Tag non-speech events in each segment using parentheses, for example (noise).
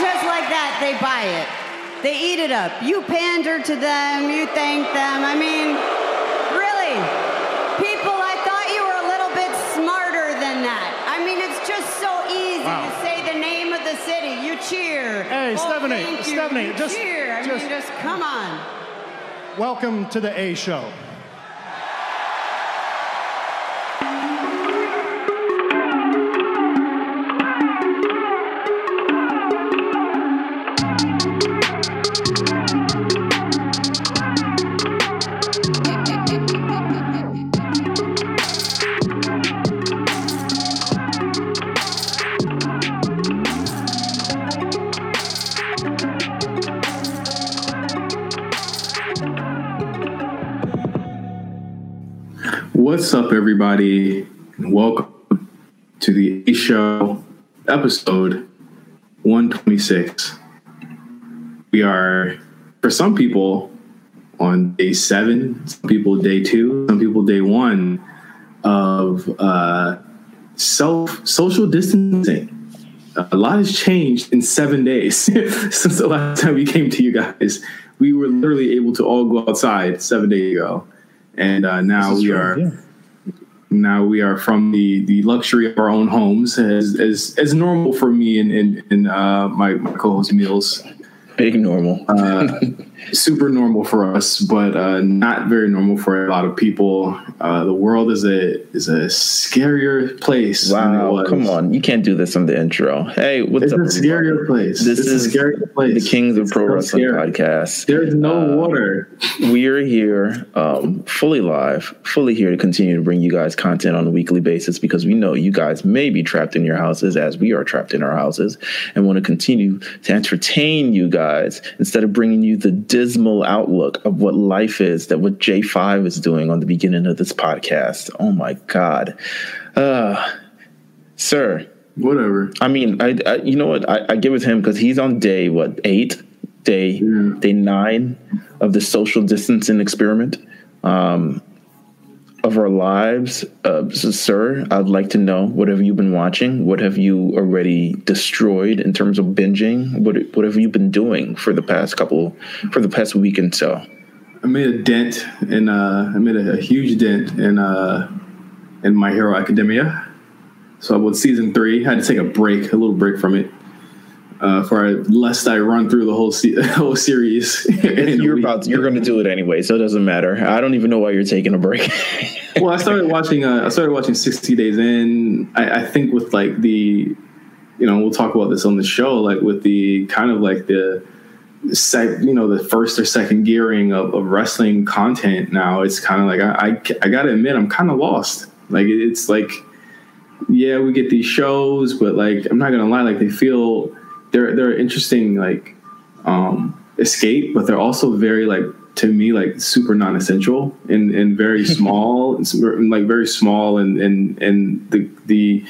just like that, they buy it. They eat it up. You pander to them, you thank them. I mean, really, people, I thought you were a little bit smarter than that. I mean, it's just so easy Wow. to say the name of the city. You cheer. Hey, Oh, Stephanie, you. Stephanie, You just- cheer. I just- mean, just come on. Welcome to the A Show. Everybody? And welcome to the A Show episode 126. We are, for some people, on day seven, some people day two, some people day one of uh, self social distancing. A lot has changed in seven days (laughs) since the last time we came to you guys. We were literally able to all go outside seven days ago, and uh, now we are now we are from the the luxury of our own homes as as, as normal for me and and, and uh, my, my co-host Meelz Big normal. uh, (laughs) super normal for us but uh, not very normal for a lot of people uh, the world is a is a scarier place wow, come on. You can't do this on the intro. Hey, what's it's a up? scarier everybody? place This it's is a scarier place The Kings of It's Pro so Wrestling scary. podcast. there's no Uh, water We are here, um, fully live, fully here to continue to bring you guys content on a weekly basis because we know you guys may be trapped in your houses as we are trapped in our houses and want to continue to entertain you guys instead of bringing you the dismal outlook of what life is that what J5 is doing on the beginning of this podcast. Oh my God. Uh, sir, whatever I mean, I, I you know what? I, I give it to him because he's on day what eight, day Yeah. day nine of the social distancing experiment um, of our lives. Uh, so, sir, I'd like to know what have you been watching? What have you already destroyed in terms of binging? What what have you been doing for the past couple for the past week and so? I made a dent in uh, I made a, a huge dent in uh, in My Hero Academia. So with season three, I had to take a break, a little break from it, uh, for lest I run through the whole se- (laughs) whole series. You're about you're going to do it anyway, so it doesn't matter. I don't even know why you're taking a break. (laughs) well, I started watching. Uh, I started watching Sixty Days In. I, I think with like the, you know, we'll talk about this on the show. Like with the kind of like the, sec, you know, the first or second gearing of, of wrestling content. Now it's kind of like I, I, I gotta admit I'm kind of lost. Like it's like, yeah, we get these shows, but like I'm not gonna lie, like they feel they're they're interesting like um escape, but they're also very like to me like super non-essential and and very (laughs) small and like very small and and and the the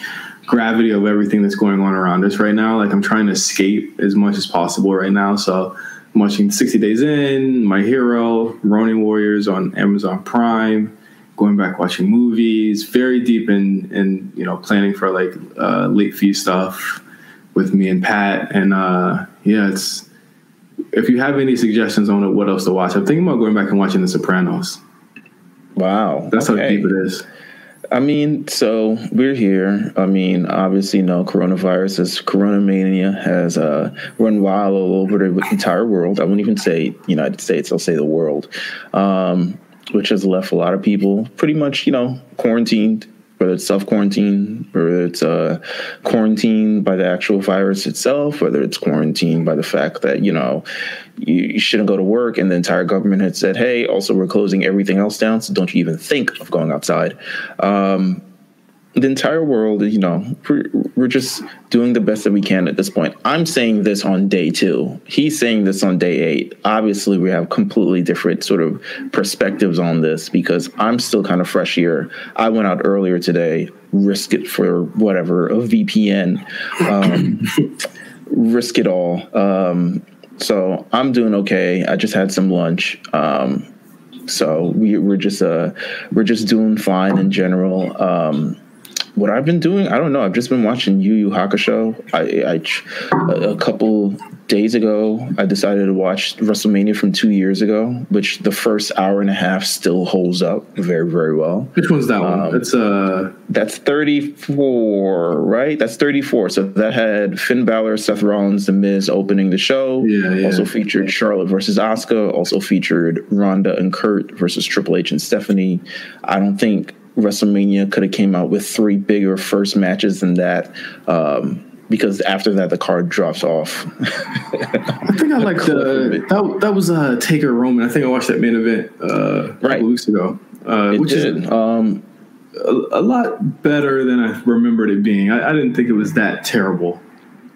gravity of everything that's going on around us right now. Like i'm trying to escape as much as possible right now. So i'm watching 60 days in my hero ronin warriors on amazon prime going back watching movies very deep in in you know planning for like uh late fee stuff with me and pat and uh yeah it's if you have any suggestions on what else to watch, I'm thinking about going back and watching The Sopranos. wow, That's how deep it is. I mean, so we're here. I mean, obviously, no coronavirus is Corona mania has uh, run wild all over the entire world. I wouldn't even say United States; I'll say the world, um, which has left a lot of people pretty much, you know, quarantined. Whether it's self quarantine, whether it's uh, quarantine by the actual virus itself, whether it's quarantine by the fact that you know you, you shouldn't go to work, and the entire government had said, "Hey, also we're closing everything else down, so don't you even think of going outside." Um, the entire world, you know, we're, we're just doing the best that we can at this point. I'm saying this on day two. He's saying this on day eight. Obviously, we have completely different sort of perspectives on this because I'm still kind of fresh here. I went out earlier today, risk it for whatever, a VPN, um, (coughs) risk it all. Um, so I'm doing okay. I just had some lunch. Um, so we, we're just uh, we're just doing fine in general. Um, what I've been doing, I don't know. I've just been watching Yu Yu Hakusho. I, I a couple days ago, I decided to watch WrestleMania from two years ago, which the first hour and a half still holds up very, very well. Which one's that um, one? That's uh, that's thirty four, right? That's thirty four. So that had Finn Balor, Seth Rollins, The Miz opening the show. Yeah, yeah. Also featured Charlotte versus Asuka. Also featured Ronda and Kurt versus Triple H and Stephanie. I don't think WrestleMania could have came out with three bigger first matches than that. Um, because after that the card drops off. I think I (laughs) like the that, that was uh, Taker Roman. I think I watched that main event uh, right. a couple weeks ago, uh, which did. is um, a, a, lot better than I remembered it being. I, I didn't think it was that terrible.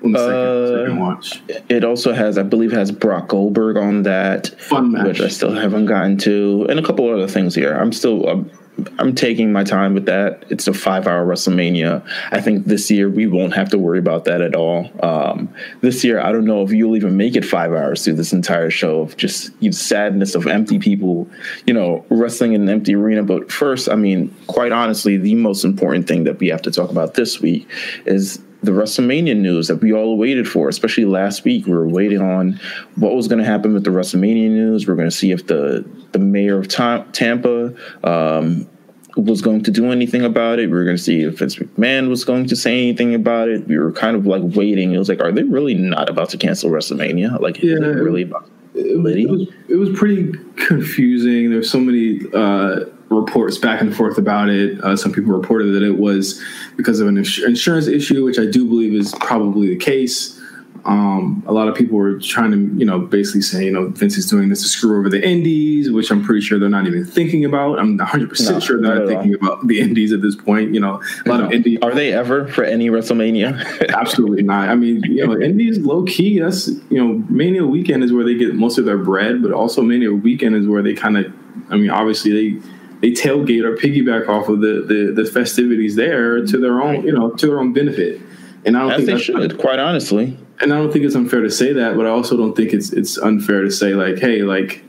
On the second, second uh, watch. It also has, I believe, has Brock Goldberg on that, Fun match. which I still haven't gotten to, and a couple other things here. I'm still. I'm, I'm taking my time with that. It's a five hour WrestleMania. I think this year we won't have to worry about that at all. Um, this year, I don't know if you'll even make it five hours through this entire show of just you know, sadness of empty people, you know, wrestling in an empty arena. But first, I mean, quite honestly, the most important thing that we have to talk about this week is the WrestleMania news that we all waited for, especially last week. We were waiting on what was going to happen with the WrestleMania news. We are going to see if the the mayor of Tampa um, was going to do anything about it. We were going to see if Vince McMahon was going to say anything about it. We were kind of like waiting. It was like, are they really not about to cancel WrestleMania? Like, yeah, really about? It, it was it was pretty confusing. There's so many uh, reports back and forth about it. Uh, some people reported that it was because of an insurance issue, which I do believe is probably the case. Um, a lot of people were trying to, you know, basically say, you know, Vince is doing this to screw over the indies, which I'm pretty sure they're not even thinking about. I'm 100 no, percent sure they're not thinking all. about the indies at this point. You know, a lot no. of indies. Are they ever for any WrestleMania? (laughs) absolutely not. I mean, you know, indies low key. That's you know, Mania weekend is where they get most of their bread, but also Mania weekend is where they kind of. I mean, obviously they they tailgate or piggyback off of the, the, the festivities there to their own you know to their own benefit. And I don't As think they should, quite honestly. And I don't think it's unfair to say that, but I also don't think it's it's unfair to say like, hey, like,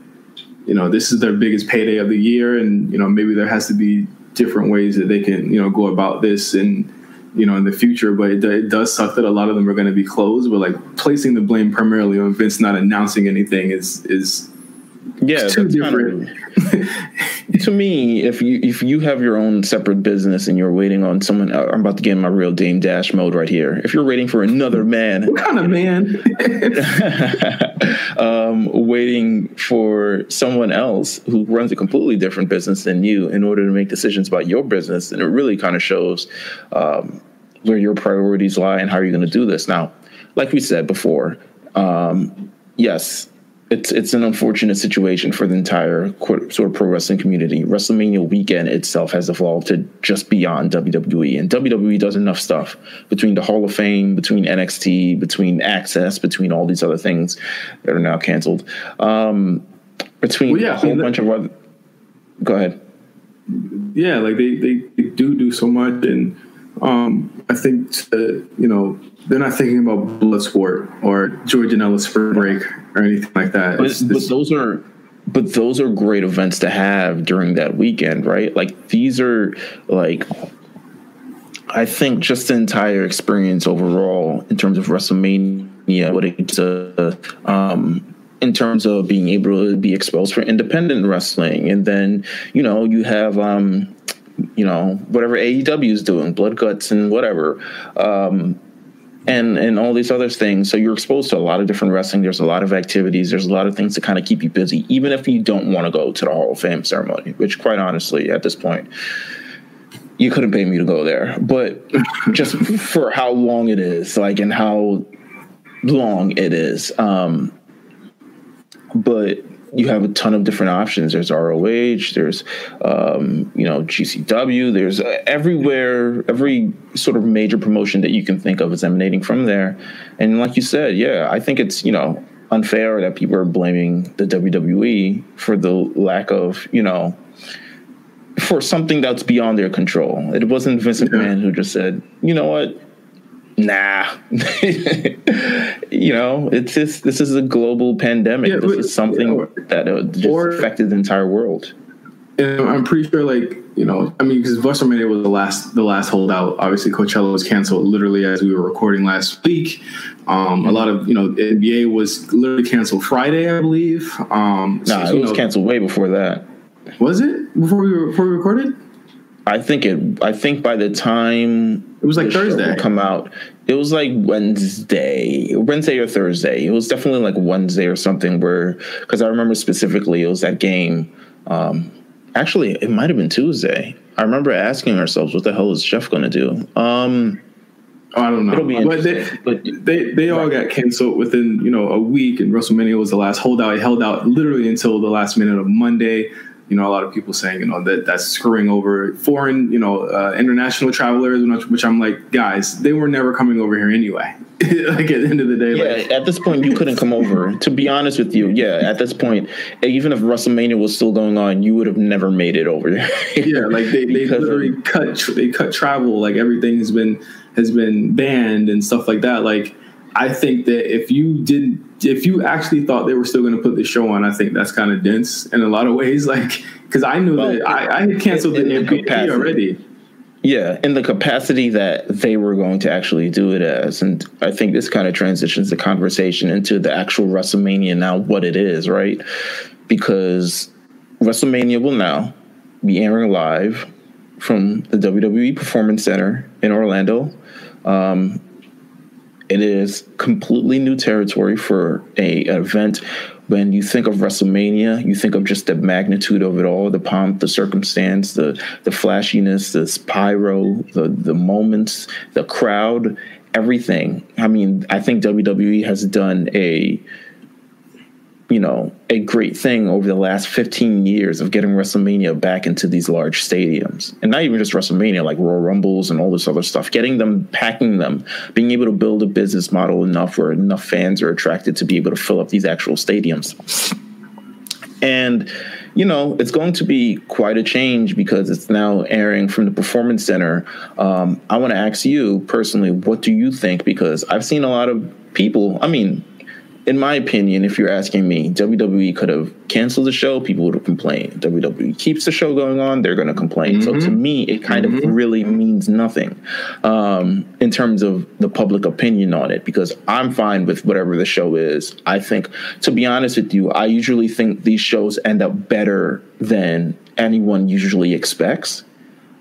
you know, this is their biggest payday of the year, and you know maybe there has to be different ways that they can you know go about this and you know in the future but it, it, does suck that a lot of them are going to be closed but like placing the blame primarily on vince not announcing anything is is yeah, too different. Kind (laughs) of, to me, if you if you have your own separate business and you're waiting on someone, uh, I'm about to get in my real Dame Dash mode right here. If you're waiting for another man, what kind of man? (laughs) (laughs) um, waiting for someone else who runs a completely different business than you in order to make decisions about your business, and it really kind of shows um, where your priorities lie and how you're going to do this. Now, like we said before, um, yes it's it's an unfortunate situation for the entire sort of pro wrestling community. WrestleMania weekend itself has evolved to just beyond WWE, and WWE does enough stuff between the Hall of Fame, between NXT, between Access, between all these other things that are now canceled. Um, between well, yeah, a whole I mean, bunch of other. Go ahead. Yeah, like they, they, they do do so much, and um, I think to, you know they're not thinking about Bloodsport or Joey Janela Spring Break or anything like that. But, but those are but those are great events to have during that weekend, right? Like these are like I think just the entire experience overall in terms of WrestleMania, what it's uh, um, in terms of being able to be exposed for independent wrestling, and then you know you have um, you know whatever AEW is doing, Blood Guts and whatever. Um, and and all these other things. So you're exposed to a lot of different wrestling. There's a lot of activities. There's a lot of things to kind of keep you busy, even if you don't want to go to the Hall of Fame ceremony. Which, quite honestly, at this point, you couldn't pay me to go there. But just for how long it is, like, and how long it is. Um, but you have a ton of different options. There's ROH, there's um, you know GCW, there's uh, everywhere, every sort of major promotion that you can think of is emanating from there. And like you said, yeah, I think it's you know unfair that people are blaming the WWE for the lack of you know for something that's beyond their control. It wasn't Vince McMahon who just said, you know what, nah (laughs) you know it's just this is a global pandemic yeah, this is something or, that just or, affected the entire world and I'm pretty sure, like you know, I mean, because WrestleMania was the last the last holdout. Obviously, Coachella was canceled literally as we were recording last week. Um, a lot of you know, NBA was literally canceled Friday, I believe. Um, nah, so, it was know, canceled way before that. Was it before we were, before we recorded? I think it. I think by the time it was like Thursday come out, it was like Wednesday, Wednesday or Thursday. It was definitely like Wednesday or something. Where because I remember specifically it was that game. Um, actually, it might have been Tuesday. I remember asking ourselves, "What the hell is Jeff going to do?" Um, oh, I don't know. It'll be but they, but they they all got canceled within you know a week, and WrestleMania was the last holdout. It held out literally until the last minute of Monday you know, a lot of people saying, you know, that that's screwing over foreign, you know, uh, international travelers, which I'm like, guys, they were never coming over here anyway. (laughs) like at the end of the day, yeah. Like, at this point, you couldn't come over. (laughs) to be honest with you, yeah. At this point, even if WrestleMania was still going on, you would have never made it over (laughs) yeah, like they, they literally of, cut they cut travel. Like everything has been has been banned and stuff like that. Like I think that if you didn't, if you actually thought they were still going to put the show on, I think that's kind of dense in a lot of ways. (laughs) Like, because I knew well, that I, I, had canceled in, the MVP already. Yeah, in the capacity that they were going to actually do it as. And I think this kind of transitions the conversation into the actual WrestleMania now, what it is, right? Because WrestleMania will now be airing live from the WWE Performance Center in Orlando. Um, it is completely new territory for a an event. When you think of WrestleMania, you think of just the magnitude of it all, the pomp, the circumstance, the the flashiness, the pyro, the the moments, the crowd, everything. I mean, I think WWE has done a you know, a great thing over the last 15 years of getting WrestleMania back into these large stadiums. And not even just WrestleMania, like Royal Rumbles and all this other stuff, getting them, packing them, being able to build a business model enough where enough fans are attracted to be able to fill up these actual stadiums. And, you know, it's going to be quite a change because it's now airing from the Performance Center. Um, I want to ask you personally, what do you think? Because I've seen a lot of people, I mean, in my opinion, if you're asking me, WWE could have canceled the show, people would have complained. WWE keeps the show going on, they're going to complain. Mm-hmm. So to mm-hmm. me, it kind mm-hmm. of really means nothing um, in terms of the public opinion on it because I'm fine with whatever the show is. I think, to be honest with you, I usually think these shows end up better than anyone usually expects.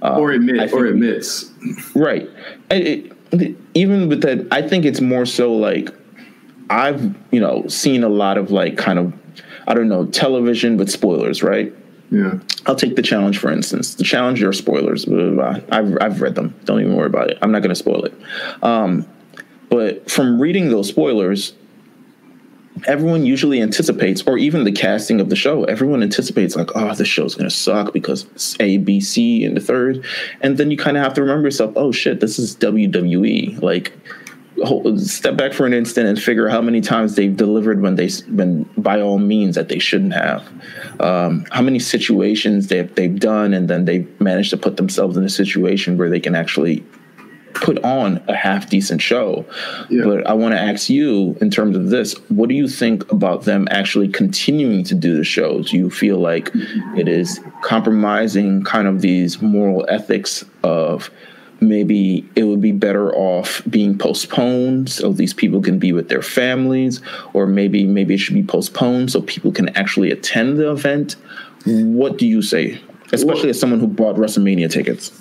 Uh, or admit, or admits. Right. It, it, even with that, I think it's more so like I've you know seen a lot of like kind of I don't know television with spoilers, right? Yeah. I'll take the challenge for instance. The challenge are spoilers. Blah, blah, blah. I've I've read them. Don't even worry about it. I'm not going to spoil it. Um, but from reading those spoilers, everyone usually anticipates, or even the casting of the show, everyone anticipates like, oh, the show's gonna suck because it's A, B, C in the third, and then you kind of have to remember yourself, oh shit, this is WWE. Like step back for an instant and figure how many times they've delivered when they when by all means that they shouldn't have. Um, how many situations they've, they've done and then they've managed to put themselves in a situation where they can actually put on a half decent show. Yeah. but i want to ask you in terms of this what do you think about them actually continuing to do the shows? Do you feel like it is compromising kind of these moral ethics of maybe it would be better off being postponed so these people can be with their families or maybe maybe it should be postponed so people can actually attend the event. What do you say especially well, as someone who bought wrestlemania tickets?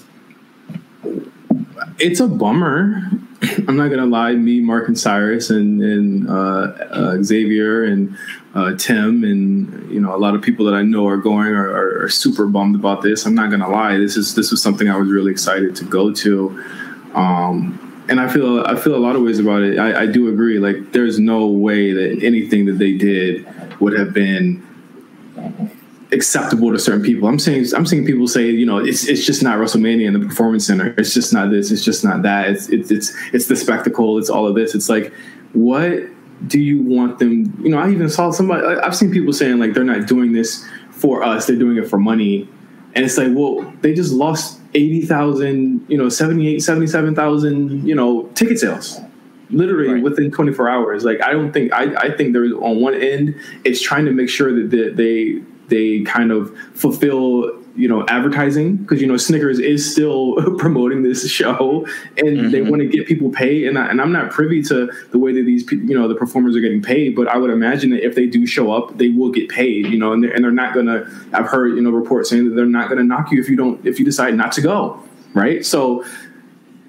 It's a bummer (clears throat) i'm not gonna lie me mark and cyrus and, and uh, uh, xavier and uh, Tim and you know a lot of people that I know are going are, are, are, super bummed about this. I'm not gonna lie. This is this was something I was really excited to go to, um, and I feel I feel a lot of ways about it. I, I do agree. Like there's no way that anything that they did would have been acceptable to certain people. I'm saying I'm seeing people say, you know, it's it's just not WrestleMania in the Performance Center. It's just not this. It's just not that. It's it's it's it's the spectacle. It's all of this. It's like what do you want them? You know, I even saw somebody. I've seen people saying like they're not doing this for us; they're doing it for money. And it's like, well, they just lost eighty thousand, you know, 78, 77,000, you know, ticket sales, literally right. within twenty four hours. Like, I don't think I, I think there's on one end, it's trying to make sure that they they, they kind of fulfill you know advertising because you know Snickers is still (laughs) promoting this show and mm-hmm. they want to get people paid and, I, and I'm not privy to the way that these you know the performers are getting paid but I would imagine that if they do show up they will get paid you know and they're, and they're not gonna I've heard you know reports saying that they're not gonna knock you if you don't if you decide not to go right so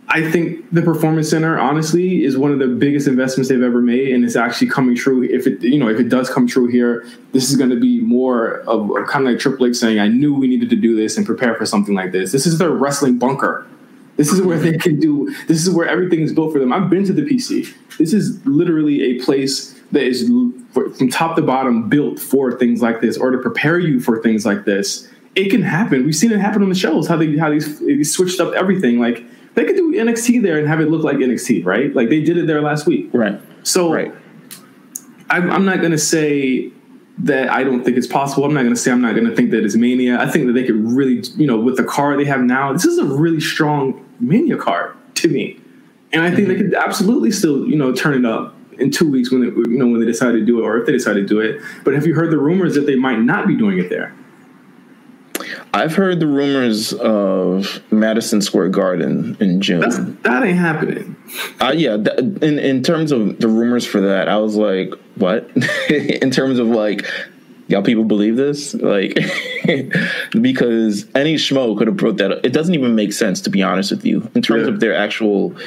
I think the performance center, honestly, is one of the biggest investments they've ever made, and it's actually coming true. If it, you know, if it does come true here, this is going to be more of, kind of like Triple H saying, "I knew we needed to do this and prepare for something like this." This is their wrestling bunker. This is where they can do. This is where everything is built for them. I've been to the PC. This is literally a place that is from top to bottom built for things like this, or to prepare you for things like this. It can happen. We've seen it happen on the shows. How they how they, they switched up everything. Like they could do NXT there and have it look like NXT, right? Like they did it there last week. Right. So right. I'm, I'm not going to say that I don't think it's possible. I'm not going to say I'm not going to think that it's Mania. I think that they could really, you know, with the card they have now, this is a really strong Mania card to me. And I think mm-hmm. they could absolutely still, you know, turn it up in two weeks when they, you know when they decide to do it, or if they decide to do it. But have you heard the rumors that they might not be doing it there? I've heard the rumors of Madison Square Garden in June. That's, that ain't happening. Uh, yeah, th- in in terms of the rumors for that, I was like, what? (laughs) in terms of like, y'all people believe this? Like, (laughs) because any schmo could have brought that. Up. It doesn't even make sense to be honest with you in terms yeah. of their actual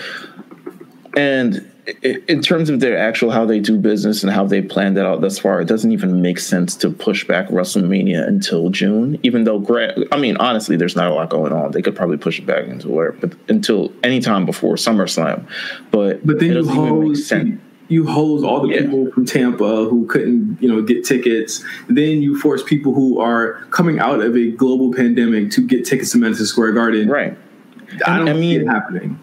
and in terms of their actual how they do business and how they planned that out thus far, it doesn't even make sense to push back WrestleMania until June. Even though, I mean, honestly, there's not a lot going on. They could probably push it back into where, but until any time before SummerSlam. But but then you hose you hose all the yeah. people from Tampa who couldn't you know get tickets. Then you force people who are coming out of a global pandemic to get tickets to Madison Square Garden. Right. I don't I mean, see it happening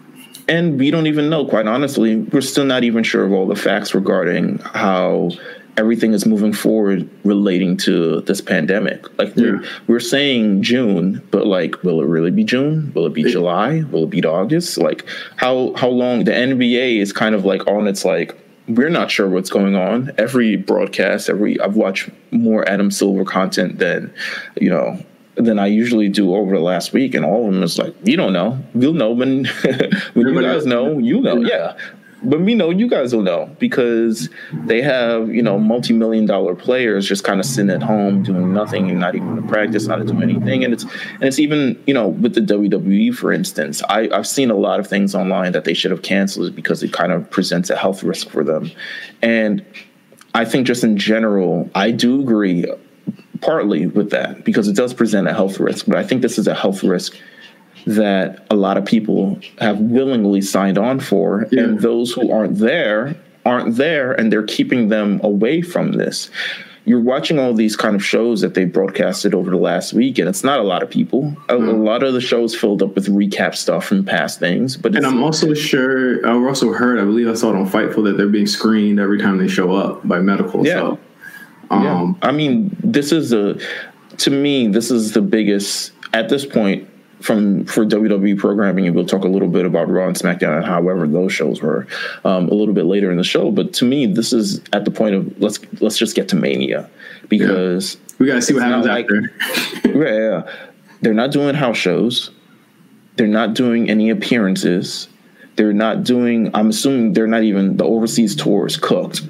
and we don't even know, quite honestly, we're still not even sure of all the facts regarding how everything is moving forward relating to this pandemic. Like we're yeah. we're saying June, but like, will it really be June? Will it be July? Will it be August? Like how how long the NBA is kind of like on its like we're not sure what's going on. Every broadcast, every I've watched more Adam Silver content than you know than I usually do over the last week, and all of them is like, you don't know. You'll know when (laughs) when you guys know. You know, yeah. But me know you guys will know because they have you know multi million dollar players just kind of sitting at home doing nothing and not even to practice, not to do anything, and it's and it's even you know with the WWE for instance, I I've seen a lot of things online that they should have canceled because it kind of presents a health risk for them, and I think just in general, I do agree partly with that because it does present a health risk. But I think this is a health risk that a lot of people have willingly signed on for, yeah. and those who aren't there aren't there, and they're keeping them away from this. You're watching all these kind of shows that they broadcasted over the last week, and it's not a lot of people. A, mm. a lot of the shows filled up with recap stuff from past things. But and I'm also sure I've also heard, I believe I saw it on Fightful that they're being screened every time they show up by medical. Yeah. So um, yeah. I mean, this is a to me, this is the biggest at this point from for WWE programming, and we'll talk a little bit about Raw and SmackDown and however those shows were um, a little bit later in the show. But to me, this is at the point of let's let's just get to Mania because yeah. we gotta see what happens like, after. (laughs) yeah, they're not doing house shows. They're not doing any appearances. They're not doing. I'm assuming they're not even the overseas tours cooked.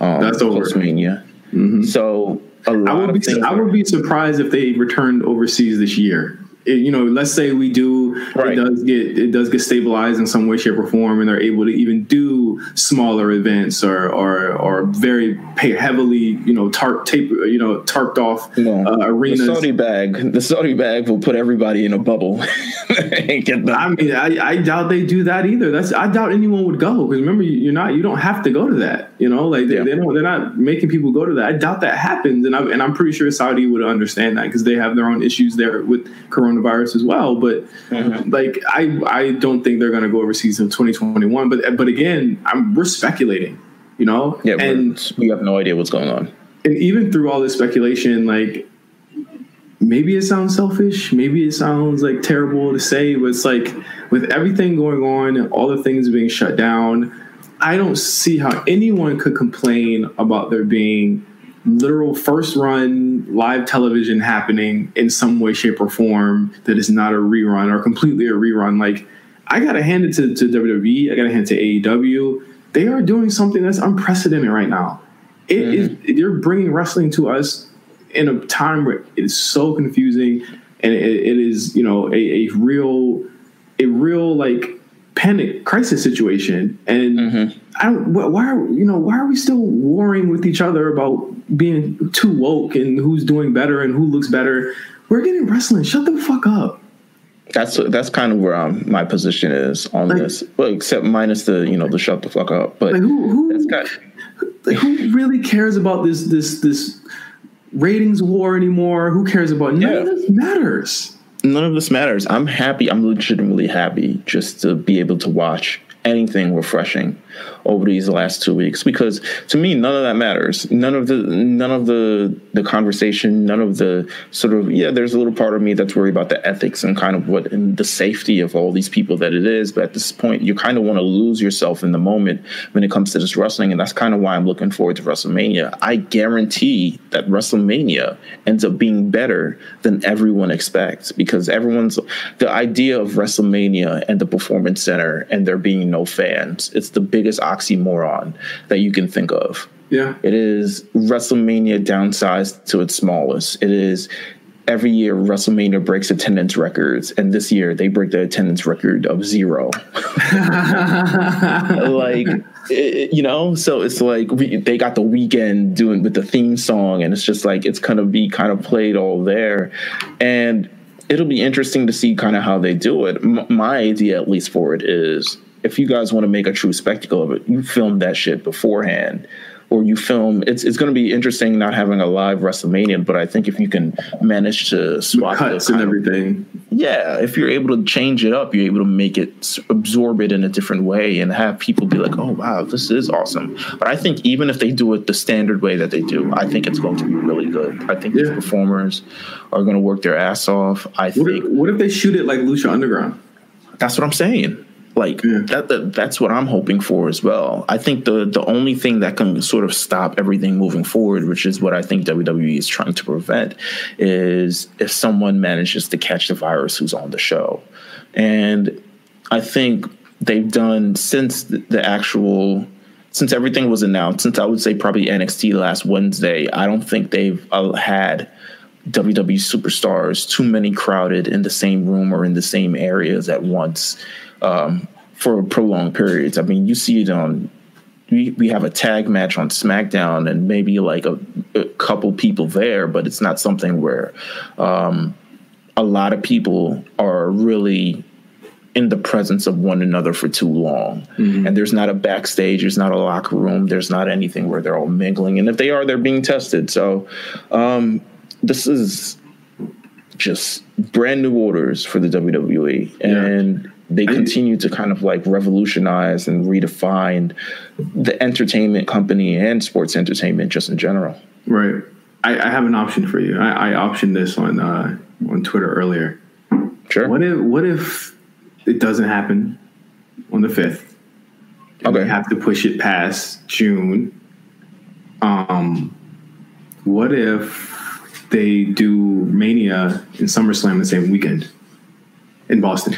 Um, That's over. Mania. Mm-hmm. So I would be I would be surprised if they returned overseas this year it, you know, let's say we do, right. it does get it does get stabilized in some way, shape, or form, and they're able to even do smaller events or or, or very pay heavily, you know, tarp tape, you know, tarped off know, uh, arenas. The Saudi bag, the Saudi bag will put everybody in a bubble. (laughs) I mean, I, I, doubt they do that either. That's I doubt anyone would go because remember, you're not you don't have to go to that. You know, like they, yeah. they don't they're not making people go to that. I doubt that happens, and I and I'm pretty sure Saudi would understand that because they have their own issues there with Corona coronavirus as well. But mm-hmm. like I I don't think they're going to go overseas in 2021. But but again, I'm we're speculating, you know. Yeah, and we have no idea what's going on. And even through all this speculation, like maybe it sounds selfish, maybe it sounds like terrible to say, but it's like with everything going on and all the things being shut down, I don't see how anyone could complain about there being literal first run live television happening in some way, shape, or form that is not a rerun or completely a rerun. Like I gotta hand it to, to WWE, I gotta hand it to AEW. They are doing something that's unprecedented right now. It mm-hmm. is, you're bringing wrestling to us in a time where it is so confusing and it, it is you know a, a real a real like panic crisis situation. And mm-hmm. i don't why are you know why are we still warring with each other about being too woke and who's doing better and who looks better? We're getting wrestling. Shut the fuck up. That's that's kind of where um, my position is on like, this. Well except minus the you know the shut the fuck up. But like who, who, that's kind of, like who really cares about this this this ratings war anymore? Who cares about none yeah. of this matters none of this matters. I'm happy. I'm legitimately happy just to be able to watch anything refreshing over these last two weeks. Because to me none of that matters. None of the none of the the conversation none of the sort of yeah there's a little part of me that's worried about the ethics and kind of what and the safety of all these people that it is. But at this point you kind of want to lose yourself in the moment when it comes to this wrestling. And that's kind of why I'm looking forward to WrestleMania. I guarantee that WrestleMania ends up being better than everyone expects. Because everyone's the idea of WrestleMania and the performance center and there being no fans it's the biggest oxymoron that you can think of. Yeah. It is WrestleMania downsized to its smallest. It is every year WrestleMania breaks attendance records, and this year they break the attendance record of zero. (laughs) like, it, you know, so it's like we, they got the weekend doing with the theme song, and it's just like it's gonna be kind of played all there, and it'll be interesting to see kind of how they do it. M- my idea, at least for it, is if you guys want to make a true spectacle of it, you film that shit beforehand or you film it's it's going to be interesting not having a live WrestleMania, but I think if you can manage to swap the cuts and everything, of, yeah, if you're able to change it up, you're able to make it absorb it in a different way and have people be like, oh wow, this is awesome. But I think even if they do it the standard way that they do, I think it's going to be really good. I think yeah. these performers are going to work their ass off. I what think. If, what if they shoot it like Lucha Underground? That's what I'm saying. Like yeah. that, that, that's what I'm hoping for as well. I think the the only thing that can sort of stop everything moving forward, which is what I think WWE is trying to prevent, is if someone manages to catch the virus who's on the show. And I think they've done since the actual since everything was announced, since I would say probably NXT last Wednesday, I don't think they've uh, had WWE superstars too many crowded in the same room or in the same areas at once um, for prolonged periods. I mean, you see it on. We, we have a tag match on SmackDown and maybe like a, a couple people there, but it's not something where um, a lot of people are really in the presence of one another for too long. Mm-hmm. And there's not a backstage, there's not a locker room, there's not anything where they're all mingling. And if they are, they're being tested. So um, this is just brand new orders for the WWE. And they continue to kind of like revolutionize and redefine the entertainment company and sports entertainment just in general. Right. I, I have an option for you. I, I optioned this on uh, on Twitter earlier. Sure. What if what if it doesn't happen on the fifth? Okay. We have to push it past June. Um, what if they do Mania and SummerSlam the same weekend in Boston?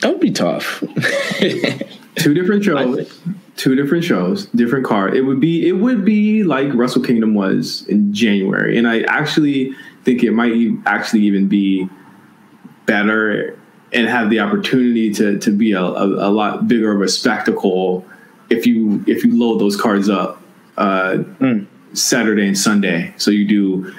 That would be tough. (laughs) two different shows, two different shows, different card. It would be it would be like Wrestle Kingdom was in January, and I actually think it might actually even be better and have the opportunity to to be a, a, a lot bigger of a spectacle if you if you load those cards up uh, mm. Saturday and Sunday. So you do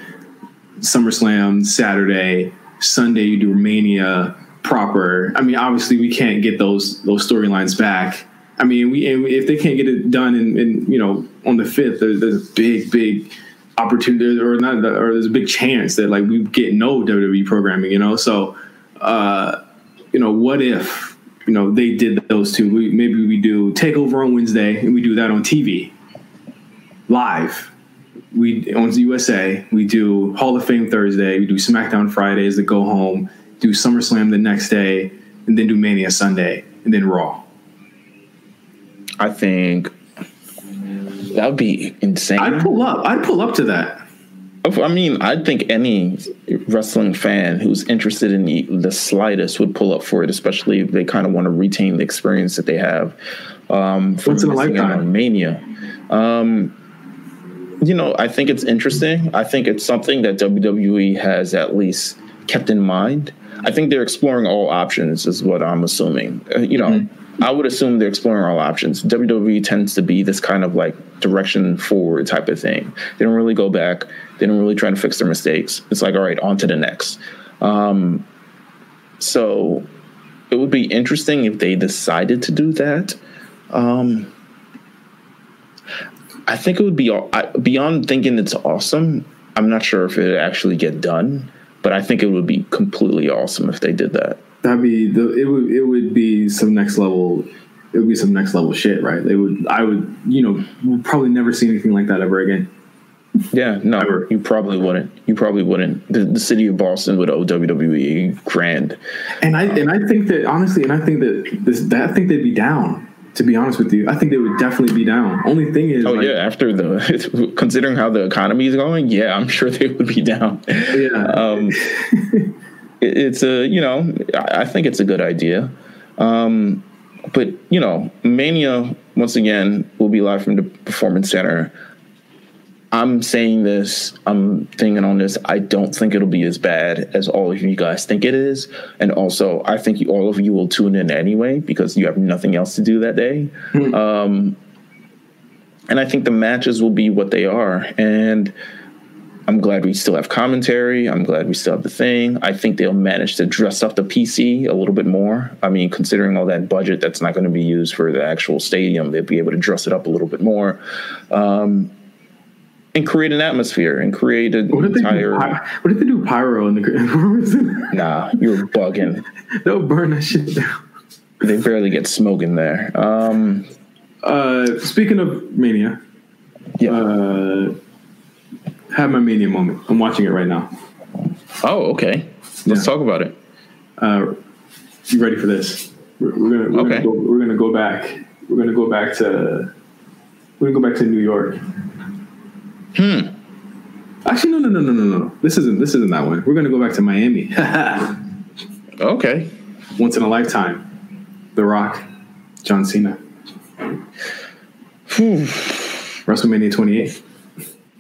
SummerSlam Saturday, Sunday you do Romania proper. I mean, obviously we can't get those those storylines back. I mean, we if they can't get it done in, in you know on the fifth, there's, there's a big big opportunity or not or there's a big chance that like we get no WWE programming. You know, so uh, you know what if you know they did those two? We, maybe we do Takeover on Wednesday and we do that on TV live we on the USA, we do Hall of Fame Thursday, we do SmackDown Fridays that go home, do SummerSlam the next day, and then do Mania Sunday, and then Raw. I think That would be insane. I'd pull up. I'd pull up to that. I mean, I think any wrestling fan who's interested in the, the slightest would pull up for it, especially if they kind of want to retain the experience that they have um, from Once in a lifetime. Mania. Um, you know, I think it's interesting. I think it's something that WWE has at least kept in mind. I think they're exploring all options, is what I'm assuming. Uh, you know, Mm-hmm. I would assume they're exploring all options. WWE tends to be this kind of like direction forward type of thing. They don't really go back. They don't really try to fix their mistakes. It's like, all right, on to the next. Um, so it would be interesting if they decided to do that. Um, I think it would be I- beyond thinking it's awesome. I'm not sure if it would actually get done, but I think it would be completely awesome if they did that. That'd be the. It would. It would be some next level. It would be some next level shit, right? They would. I would. You know, we'll probably never see anything like that ever again. Yeah, no, Ever. you probably wouldn't. You probably wouldn't. The, the city of Boston would owe WWE grand. And I and I think that honestly, and I think that this. That I think they'd be down. To be honest with you, I think they would definitely be down. Only thing is, Oh like, yeah, after the (laughs) considering how the economy is going, yeah, I'm sure they would be down. yeah. um, (laughs) it- it's a you know I I think it's a good idea, um, but you know Mania once again will be live from the Performance Center. I'm saying this, I'm thinking on this. I don't think it'll be as bad as all of you guys think it is, and also I think you, all of you will tune in anyway because you have nothing else to do that day. Um, and I think the matches will be what they are, and I'm glad we still have commentary. I'm glad we still have the thing. I think they'll manage to dress up the PC a little bit more. I mean, considering all that budget that's not going to be used for the actual stadium, they'll be able to dress it up a little bit more. Um, and create an atmosphere and create an what if they do? entire. What if they do pyro in the? (laughs) Nah, you're bugging. They'll burn that shit down. They barely get smoke in there. Um, Uh, speaking of mania, yeah. uh, have my mania moment. I'm watching it right now. oh, okay. Let's yeah. talk about it. Uh, you ready for this? We're, we're gonna we're, Okay. gonna go, we're gonna go back. We're gonna go back to we're gonna go back to New York. Hmm. Actually, no, no, no, no, no, no. This isn't this isn't that one. We're gonna go back to Miami. (laughs) Okay. Once in a lifetime. The Rock, John Cena, Phew. WrestleMania 28.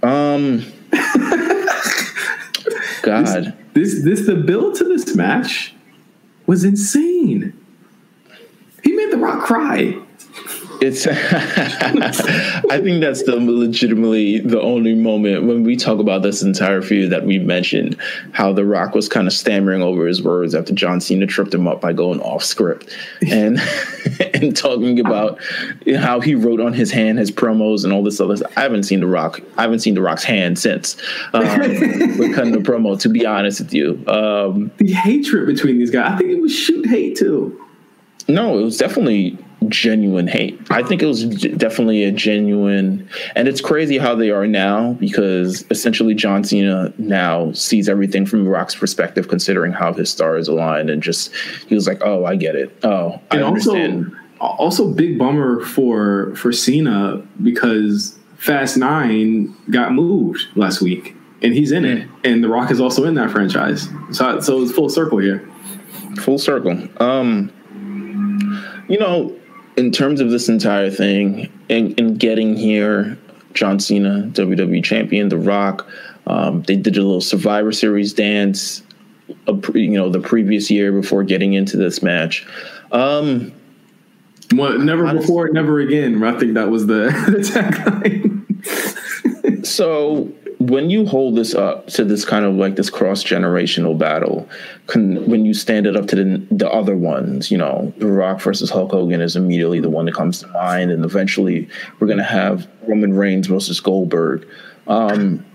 Um. (laughs) God. This this the build to this match was insane. He made The Rock cry. It's. (laughs) I think that's the legitimately the only moment when we talk about this entire feud that we mentioned how The Rock was kind of stammering over his words after John Cena tripped him up by going off script (laughs) and (laughs) and talking about how he wrote on his hand his promos and all this other. stuff. I haven't seen The Rock. I haven't seen The Rock's hand since um, we're cutting the promo. To be honest with you, um, The hatred between these guys. I think it was shoot hate too. No, it was definitely genuine hate. I think it was definitely a genuine, and it's crazy how they are now because essentially John Cena now sees everything from Rock's perspective, considering how his stars aligned, and just he was like, "Oh, I get it. Oh, I and also understand." also big bummer for for Cena because Fast Nine got moved last week and he's in it, and The Rock is also in that franchise. So so it's full circle here. Full circle. Um, you know, in terms of this entire thing and, and getting here, John Cena, WWE champion, The Rock, um, they did a little Survivor Series dance, a pre, you know, the previous year before getting into this match. Um, Well, never Honest- before, never again. I think that was the, (laughs) the tagline. so when you hold this up to this kind of like this cross generational battle, con, when you stand it up to the, the other ones, you know, The Rock versus Hulk Hogan is immediately the one that comes to mind, and eventually we're gonna have Roman Reigns versus Goldberg. Um,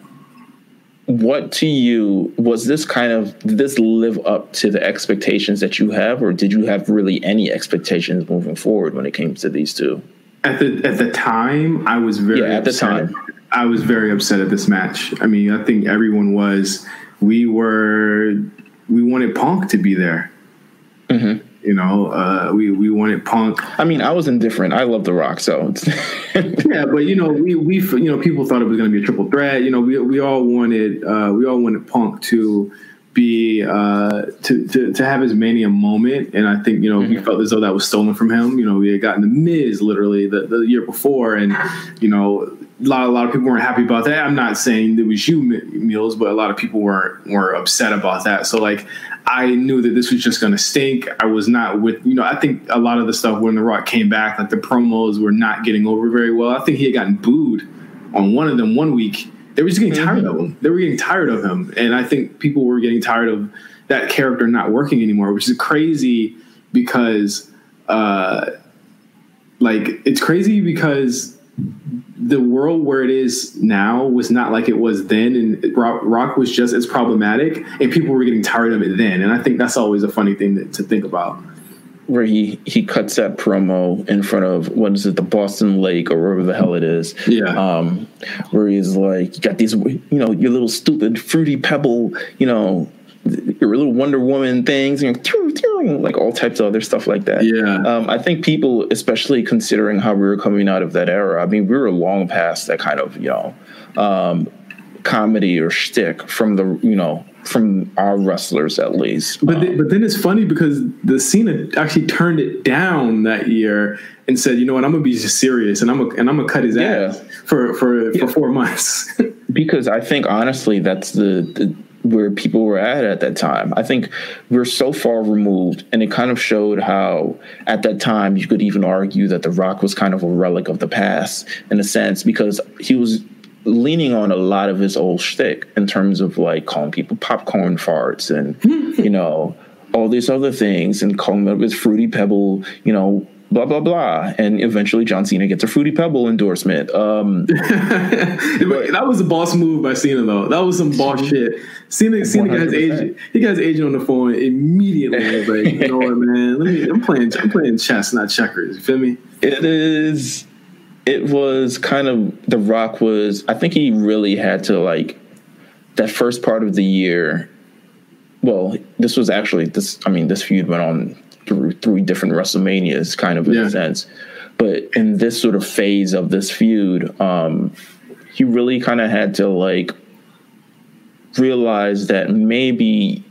what to you was this kind of did this live up to the expectations that you have, or did you have really any expectations moving forward when it came to these two? at the at the time, I was very Yeah, at the time. I was very upset at this match. I mean, I think everyone was. We were we wanted Punk to be there, Mhm. You know, uh, we we wanted Punk. I mean, I was indifferent. I love The Rock, so (laughs) yeah. But you know, we we you know people thought it was going to be a triple threat. You know, we we all wanted uh, we all wanted Punk to be uh, to, to to have his mania moment, and I think you know mm-hmm. we felt as though that was stolen from him. You know, we had gotten the Miz literally the, the year before, and you know a lot a lot of people weren't happy about that. I'm not saying it was you, Meelz, but a lot of people weren't were upset about that. So like I knew that this was just going to stink. I was not with, you know, I think a lot of the stuff when The Rock came back, like the promos were not getting over very well. I think he had gotten booed on one of them one week they were just getting tired of him. They were getting tired of him, and I think people were getting tired of that character not working anymore, which is crazy because, uh, like, it's crazy because the world where it is now was not like it was then, and rock, rock, was just as problematic, and people were getting tired of it then. And I think that's always a funny thing to, to think about where he he cuts that promo in front of what is it the Boston Lake or wherever the hell it is. Yeah. Um, where he's like, you got these, you know, your little stupid fruity pebble, you know, your little Wonder Woman things, and like all types of other stuff like that. Yeah. Um, I think people, especially considering how we were coming out of that era, I mean, we were long past that kind of, you know, um, comedy or shtick from the, you know, from our wrestlers at least. But um, but then it's funny because the Cena actually turned it down that year and said, you know what, I'm gonna be serious and I'm gonna, and I'm gonna cut his yeah. ass for for yeah. for four months. (laughs) because I think honestly, that's the, the where people were at at that time. I think we're so far removed, and it kind of showed how at that time you could even argue that The Rock was kind of a relic of the past in a sense because he was leaning on a lot of his old shtick in terms of like calling people popcorn farts and (laughs) you know all these other things and calling them his fruity pebble, you know, blah blah blah, and eventually John Cena gets a fruity pebble endorsement. Um, (laughs) that was a boss move by Cena though. That was some boss shit. Cena, Cena got his agent. He got his agent on the phone immediately. like, you know what, man? Let me. I'm playing. I'm playing chess, not checkers. You feel me? It is it was kind of the rock was i think he really had to like that first part of the year well this was actually this i mean this feud went on through three different wrestlemanias kind of in yeah. a sense but in this sort of phase of this feud um he really kind of had to like realize that maybe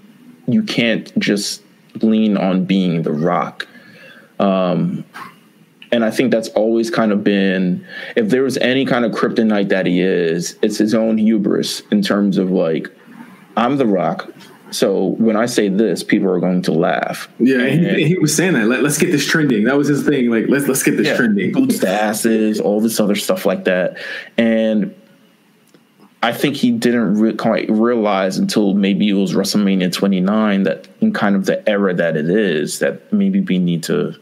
you can't just lean on being the rock um and I think that's always kind of been, if there was any kind of kryptonite that he is, it's his own hubris in terms of like, I'm the rock. So when I say this, people are going to laugh. Yeah, he, he, was saying that. Let, us get this trending. That was his thing. Like let's let's get this yeah, trending. Boots to asses, all this other stuff like that. And I think he didn't re- quite realize until maybe it was WrestleMania 29 that in kind of the era that it is that maybe we need to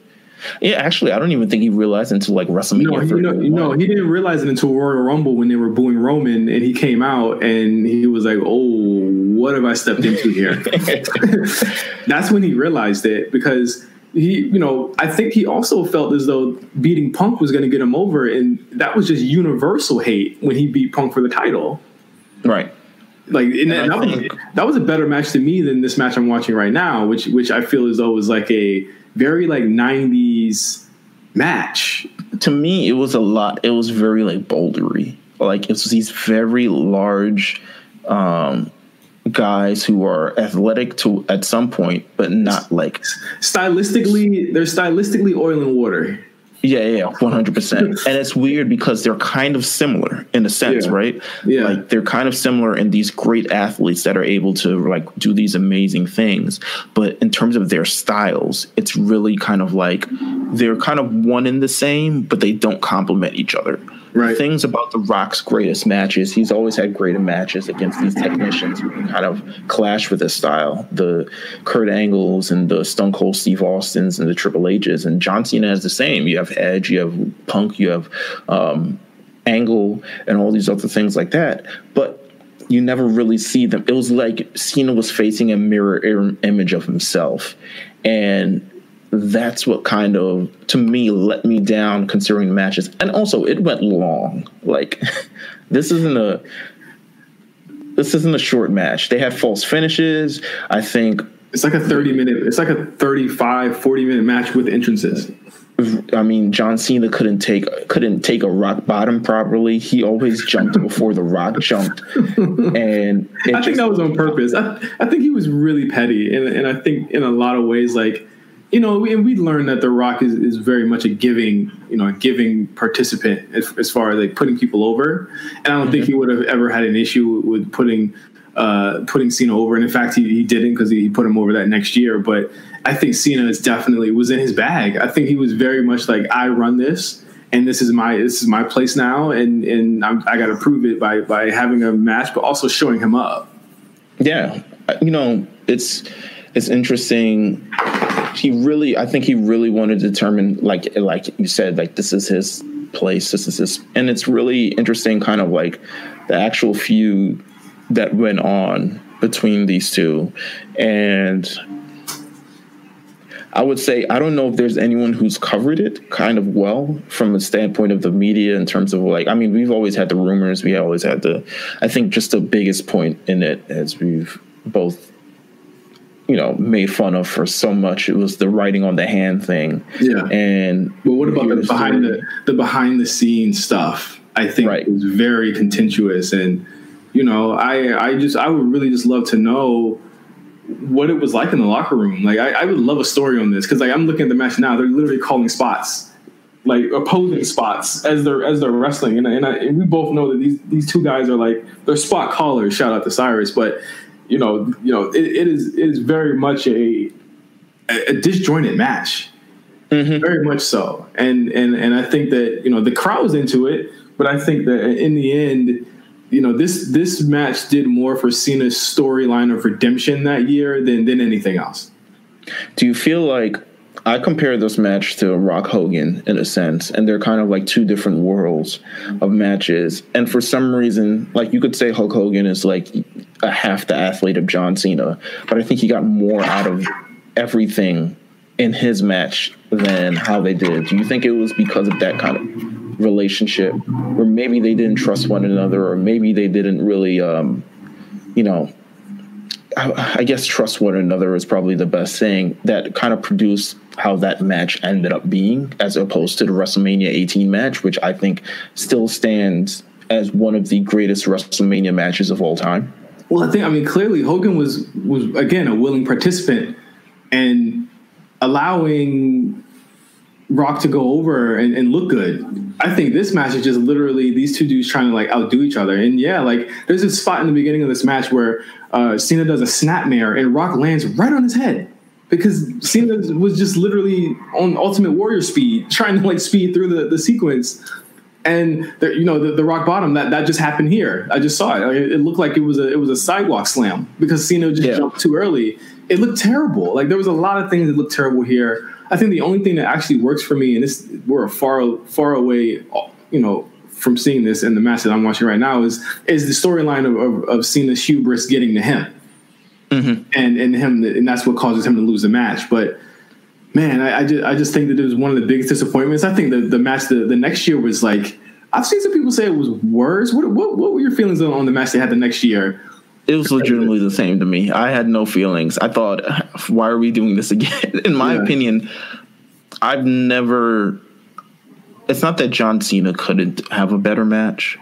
yeah, actually, I don't even think he realized until like WrestleMania. No, he, no, no, he didn't realize it until Royal Rumble when they were booing Roman, and he came out and he was like, "Oh, what have I stepped into here?" (laughs) That's when he realized it because he, you know, I think he also felt as though beating Punk was going to get him over, and that was just universal hate when he beat Punk for the title. Right. Like and and that, think, was, that was a better match to me than this match I'm watching right now, which which I feel as though was like a very like 90s match. To me, it was a lot. It was very like bouldery. Like it was these very large um, guys who are athletic to at some point, but not like stylistically. They're stylistically oil and water. Yeah, yeah, one hundred percent. (laughs) And it's weird because they're kind of similar in a sense, yeah. right? Yeah, like they're kind of similar in these great athletes that are able to like do these amazing things. But in terms of their styles, it's really kind of like they're kind of one in the same, but they don't complement each other. Right. Things about The Rock's greatest matches, he's always had great matches against these technicians who kind of clash with his style. The Kurt Angles and the Stone Cold Steve Austins and the Triple H's. And John Cena has the same. You have Edge, you have Punk, you have um, Angle, and all these other things like that. But you never really see them. It was like Cena was facing a mirror image of himself. And that's what kind of to me let me down considering the matches and also it went long like (laughs) this isn't a this isn't a short match they had false finishes i think It's like a 30 minute, it's like a 35, 40 minute match with entrances. I mean, John Cena couldn't take couldn't take a rock bottom properly. He always jumped before the rock jumped, (laughs) and I think that was on purpose. I, I think he was really petty, and, and I think in a lot of ways, like you know, and we learned that the Rock is, is very much a giving, you know, a giving participant as, as far as like putting people over, and I don't mm-hmm. think he would have ever had an issue with putting uh, putting Cena over, and in fact, he, he didn't because he, he put him over that next year, but I think Cena is definitely was in his bag. I think he was very much like I run this, and this is my this is my place now, and and I'm, i got to prove it by by having a match, but also showing him up. Yeah, you know it's it's interesting. He really, I think he really wanted to determine, like like you said, like this is his place, this is his, and it's really interesting, kind of like the actual feud that went on between these two, and I would say I don't know if there's anyone who's covered it kind of well from a standpoint of the media in terms of like I mean we've always had the rumors we always had the I think just the biggest point in it as we've both you know made fun of for so much. It was the writing on the hand thing. Yeah. And but what about the behind the the behind the scenes stuff? I think right. was very contentious. And you know I I just I would really just love to know what it was like in the locker room. Like I, I would love a story on this because like I'm looking at the match now, they're literally calling spots, like opposing spots as they're as they're wrestling, and and, I, and we both know that these these two guys are like they're spot callers. Shout out to Cyrus, but you know you know it, it is it is very much a a disjointed match. Mm-hmm. Very much so, and and and I think that you know the crowd was into it, but I think that in the end, you know this this match did more for Cena's storyline of redemption that year than than anything else. Do you feel like I compare this match to Rock Hogan in a sense, and they're kind of like two different worlds of matches. And for some reason, like you could say Hulk Hogan is like a half the athlete of John Cena, but I think he got more out of everything in his match than how they did. Do you think it was because of that kind of relationship where maybe they didn't trust one another or maybe they didn't really um, you know I, I, guess trust one another is probably the best thing that kind of produced how that match ended up being as opposed to the WrestleMania 18 match which I think still stands as one of the greatest WrestleMania matches of all time. Well, I think I mean clearly Hogan was was again a willing participant and allowing Rock to go over and, and, look good. I think this match is just literally these two dudes trying to like outdo each other. And yeah, like there's a spot in the beginning of this match where uh, Cena does a snapmare and Rock lands right on his head because Cena was just literally on Ultimate Warrior speed, trying to like speed through the, the sequence. And the, you know the, the rock bottom that that just happened here. I just saw it. Like, it looked like it was a it was a sidewalk slam because Cena just yeah. jumped too early. It looked terrible. Like there was a lot of things that looked terrible here. I think the only thing that actually works for me, and this we're far far away, you know, from seeing this in the match that I'm watching right now, is is the storyline of, of, of Cena's hubris getting to him, mm-hmm. and and him, and that's what causes him to lose the match. But man, I, I, just I just think that it was one of the biggest disappointments. I think the the match the, the next year was like I've seen some people say it was worse. What what, what were your feelings on, on the match they had the next year? It was legitimately the same to me. I had no feelings. I thought, (laughs) why are we doing this again? (laughs) In my yeah. opinion, I've never. It's not that John Cena couldn't have a better match,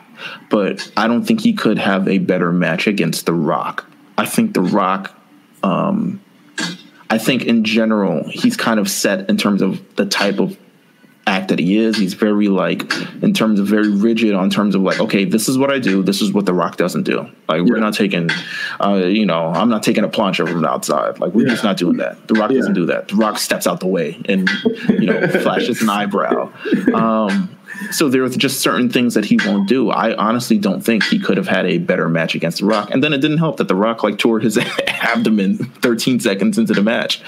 but I don't think he could have a better match against The Rock. I think The Rock. Um, I think in general, he's kind of set in terms of the type of act that he is. He's very like in terms of very rigid on terms of like, okay, this is what I do. This is what The Rock doesn't do. Like yeah. we're not taking, uh, you know, I'm not taking a plancha from the outside. Like we're yeah. just not doing that. The Rock yeah. doesn't do that. The Rock steps out the way and you know flashes an eyebrow. Um, so there was just certain things that he won't do. I honestly don't think he could have had a better match against The Rock. And then it didn't help that The Rock like tore his (laughs) abdomen 13 seconds into the match.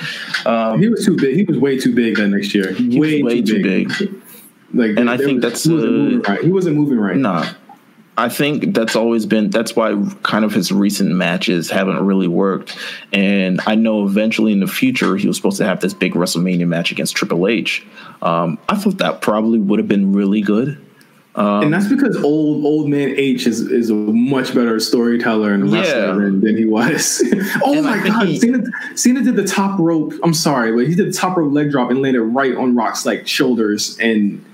Um, he was too big. He was way too big that next year. Way, way too, big. too big. Like, and I think was, that's he wasn't, uh, moving right. he wasn't moving right. Nah. I think that's always been that's why kind of his recent matches haven't really worked. And I know eventually in the future he was supposed to have this big WrestleMania match against Triple H. Um, I thought that probably would have been really good. Um, and that's because old old man H is, is a much better storyteller and wrestler yeah. than, than, he was. (laughs) oh my god, he, Cena, Cena did the top rope. I'm sorry, but he did the top rope leg drop and landed right on Rock's like shoulders and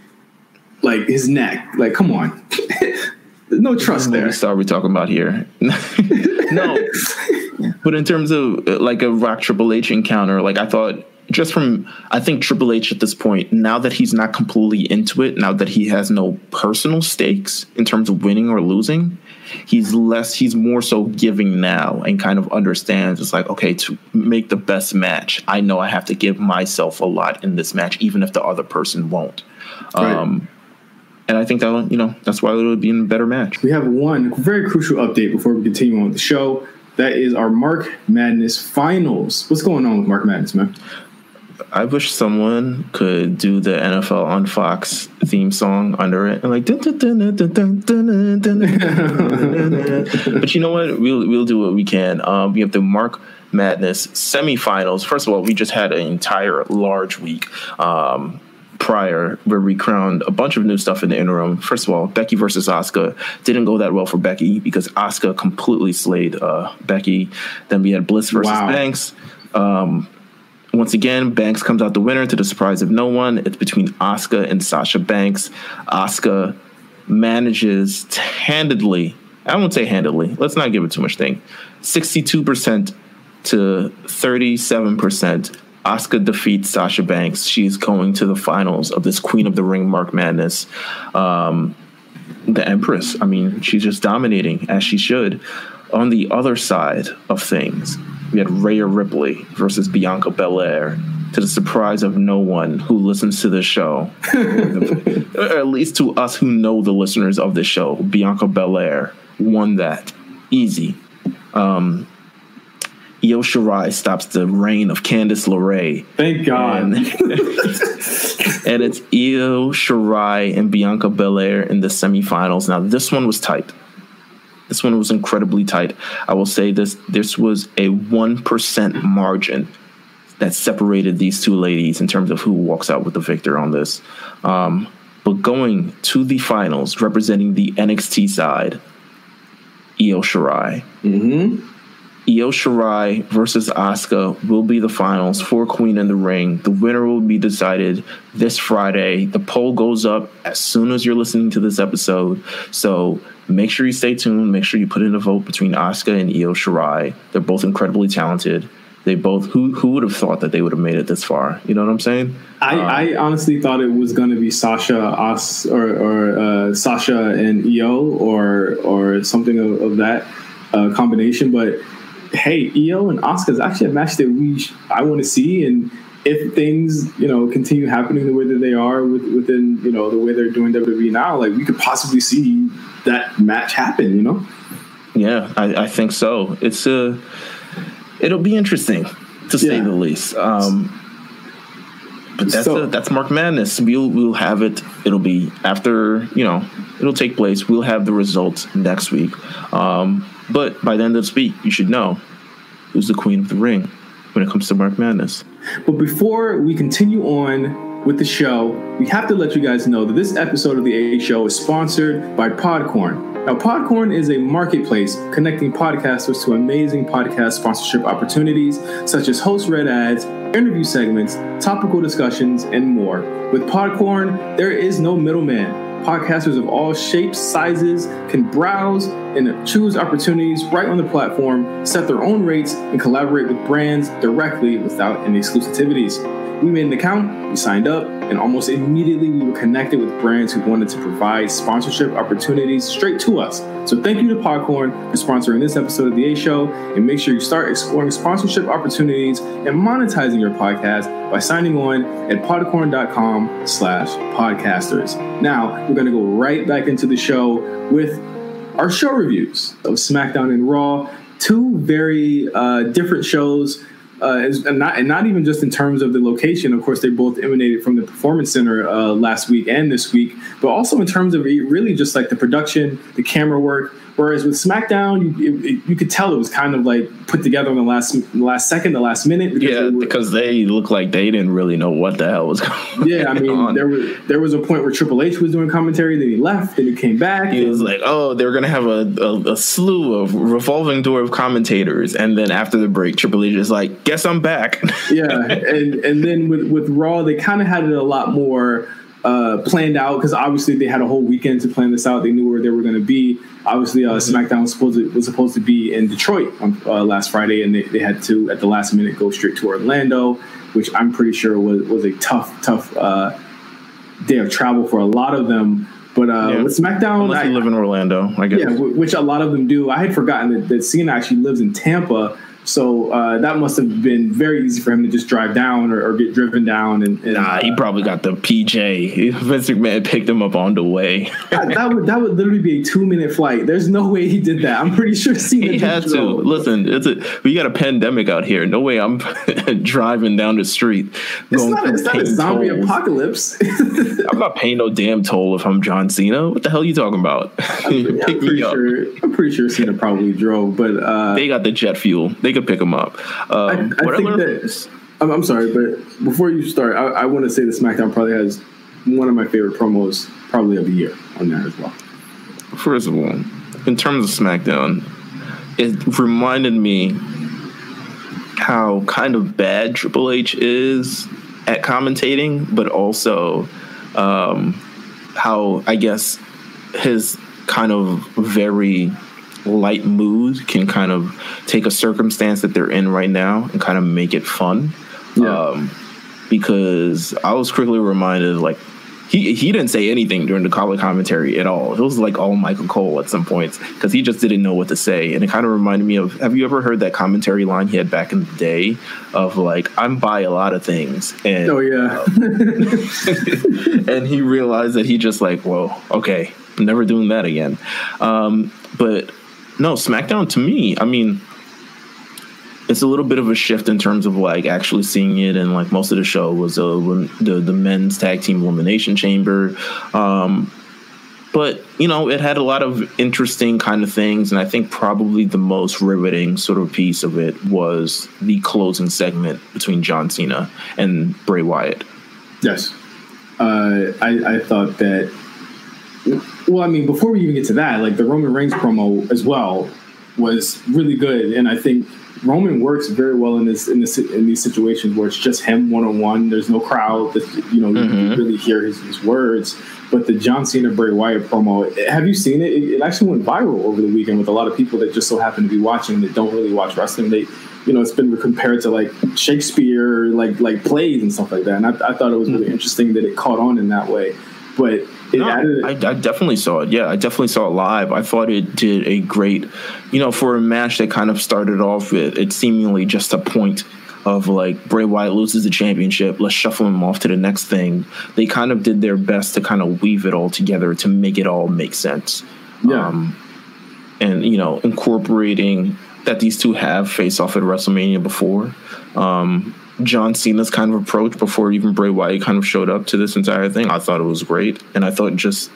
like his neck. Like, come on. (laughs) no trust there. What star we talking about here? (laughs) no. but in terms of like a Rock Triple H encounter, like I thought just from I think Triple H at this point, now that he's not completely into it, now that he has no personal stakes in terms of winning or losing, he's less he's more so giving now and kind of understands it's like, okay, to make the best match, I know I have to give myself a lot in this match, even if the other person won't. Right. Um and I think that you know that's why it would be a better match. We have one very crucial update before we continue on with the show. That is our Mark Madness finals. What's going on with Mark Madness, man? I wish someone could do the NFL on Fox theme song under it, and like. but you know what? We'll we'll do what we can. Um, we have the Mark Madness semifinals. First of all, we just had an entire large week. Um, prior where we crowned a bunch of new stuff in the interim. First of all, Becky versus Asuka didn't go that well for Becky because Asuka completely slayed uh, Becky. Then we had Bliss versus wow. Banks. Um, once again, Banks comes out the winner to the surprise of no one. It's between Asuka and Sasha Banks. Asuka manages to handedly, I won't say handedly, let's not give it too much thing, 62% to 37%. Asuka defeats Sasha Banks. She's going to the finals of this Queen of the Ring Mark Madness. Um, the Empress, I mean, she's just dominating as she should. On the other side of things, we had Rhea Ripley versus Bianca Belair to the surprise of no one who listens to this show, (laughs) or at least to us who know the listeners of the show. Bianca Belair won that easy. Um, Io Shirai stops the reign of Candice LeRae. Thank God. And, (laughs) and it's Io Shirai and Bianca Belair in the semifinals. Now, this one was tight. This one was incredibly tight. I will say this this was a 1% margin that separated these two ladies in terms of who walks out with the victor on this. Um, but going to the finals, representing the NXT side, Io Shirai. Mm-hmm. Io Shirai versus Asuka will be the finals for Queen in the Ring. The winner will be decided this Friday. The poll goes up as soon as you're listening to this episode. So make sure you stay tuned. Make sure you put in a vote between Asuka and Io Shirai. They're both incredibly talented. They both who who would have thought that they would have made it this far? You know what I'm saying? I, um, I honestly thought it was going to be Sasha As or, or uh, Sasha and Io or or something of, of that uh, combination, but hey, Io and Asuka is actually a match that we I want to see, and if things you know continue happening the way that they are with, within you know the way they're doing WWE now, like we could possibly see that match happen. You know? Yeah, I, I think so. It's a uh, it'll be interesting to say yeah. the least. Um, but that's so, a, that's Mark Madness. We'll we'll have it. It'll be after you know it'll take place. We'll have the results next week. Um, but by the end of this week, you should know who's the queen of the ring when it comes to Mark Madness. But before we continue on with the show, we have to let you guys know that this episode of the A Show is sponsored by Podcorn. Now, Podcorn is a marketplace connecting podcasters to amazing podcast sponsorship opportunities, such as host read ads, interview segments, topical discussions, and more. With Podcorn, there is no middleman. Podcasters of all shapes, sizes can browse and choose opportunities right on the platform, set their own rates, and collaborate with brands directly without any exclusivities. We made an account, we signed up, and almost immediately we were connected with brands who wanted to provide sponsorship opportunities straight to us. So thank you to Podcorn for sponsoring this episode of the A Show, and make sure you start exploring sponsorship opportunities and monetizing your podcast by signing on at podcorn.com slash podcasters. Now, we're going to go right back into the show with our show reviews of SmackDown and Raw, two very uh, different shows uh, and not and not even just in terms of the location. Of course, they both emanated from the Performance Center uh, last week and this week, but also in terms of really just like the production, the camera work. Whereas with SmackDown, you, it, you could tell it was kind of like put together in the last last second, the last minute. Because yeah, they were, because they look like they didn't really know what the hell was (laughs) going. on. Yeah, I mean, on. there was there was a point where Triple H was doing commentary, then he left, then he came back. He was like, "Oh, they're gonna have a, a, a slew of revolving door of commentators," and then after the break, Triple H is like, "Guess I'm back." (laughs) yeah, and and then with with Raw, they kind of had it a lot more uh, planned out because obviously they had a whole weekend to plan this out. They knew where they were going to be. Obviously, uh, mm-hmm. SmackDown was supposed to, was supposed to be in Detroit on uh, last Friday, and they, they had to at the last minute go straight to Orlando, which I'm pretty sure was was a tough tough uh, day of travel for a lot of them. But uh, yeah. with SmackDown, unless you live in Orlando, I guess. Yeah, which a lot of them do. I had forgotten that, that Cena actually lives in Tampa so uh, that must have been very easy for him to just drive down or, or get driven down. And, and nah, he probably got the PJ. (laughs) Vince McMahon picked him up on the way. (laughs) that, that, would that would literally be a two minute flight. There's no way he did that. I'm pretty sure Cena he had to. Listen, it's a we got a pandemic out here. No way I'm (laughs) driving down the street. It's not, it's not a zombie tolls. apocalypse. I'm not paying no damn toll if I'm John Cena. What the hell are you talking about? I'm, I'm pretty sure. I'm pretty sure Cena probably drove, but uh, they got the jet fuel. They they could pick them up. Um, I, I think that. I'm, I'm, sorry, but before you start, I, I want to say the SmackDown probably has one of my favorite promos, probably of the year, on that as well. First of all, in terms of SmackDown, it reminded me how kind of bad Triple H is at commentating, but also um, how I guess his kind of very light mood can kind of take a circumstance that they're in right now and kind of make it fun. Yeah. Um, because I was quickly reminded, like, he he didn't say anything during the color commentary at all. It was like all Michael Cole at some points because he just didn't know what to say, and it kind of reminded me of. Have you ever heard that commentary line he had back in the day of like, "I'm by a lot of things," and oh yeah, um, (laughs) and he realized that he just like, "Whoa, okay, I'm never doing that again." Um, but no, SmackDown to me, I mean, it's a little bit of a shift in terms of like actually seeing it, and like most of the show was uh, the the men's tag team elimination chamber. Um, but you know, it had a lot of interesting kind of things, and I think probably the most riveting sort of piece of it was the closing segment between John Cena and Bray Wyatt. Yes, uh, I, I thought that well, I mean, before we even get to that, like the Roman Reigns promo as well was really good, and I think Roman works very well in this in this in these situations where it's just him one on one. There's no crowd that you know mm-hmm. you really hear his, his, words. But the John Cena Bray Wyatt promo, have you seen it? it? actually went viral over the weekend with a lot of people that just so happen to be watching that don't really watch wrestling. They, you know, it's been compared to like Shakespeare, like like plays and stuff like that. And I, I thought it was really mm-hmm. interesting that it caught on in that way. But no, I, I, definitely saw it. Yeah, I definitely saw it live. I thought it did a great, you know, for a match that kind of started off with it seemingly just a point of like Bray Wyatt loses the championship, let's shuffle him off to the next thing. They kind of did their best to kind of weave it all together to make it all make sense. Yeah. Um, and you know, incorporating that these two have faced off at WrestleMania before. Um, John Cena's kind of approach before even Bray Wyatt kind of showed up to this entire thing. I thought it was great, and I thought just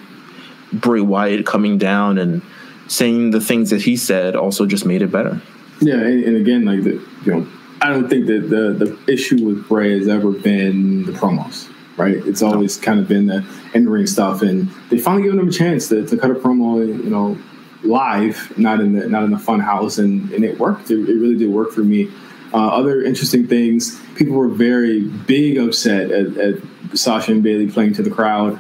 Bray Wyatt coming down and saying the things that he said also just made it better. Yeah, and, and again, like the you know, I don't think that the the issue with Bray has ever been the promos. Right, it's always kind of been the in ring stuff, and they finally given him a chance to, to cut a promo. You know, live, not in the not in the fun house, and, and it worked. It, it really did work for me. Uh, other interesting things, people were very big upset at, at Sasha and Bayley playing to the crowd.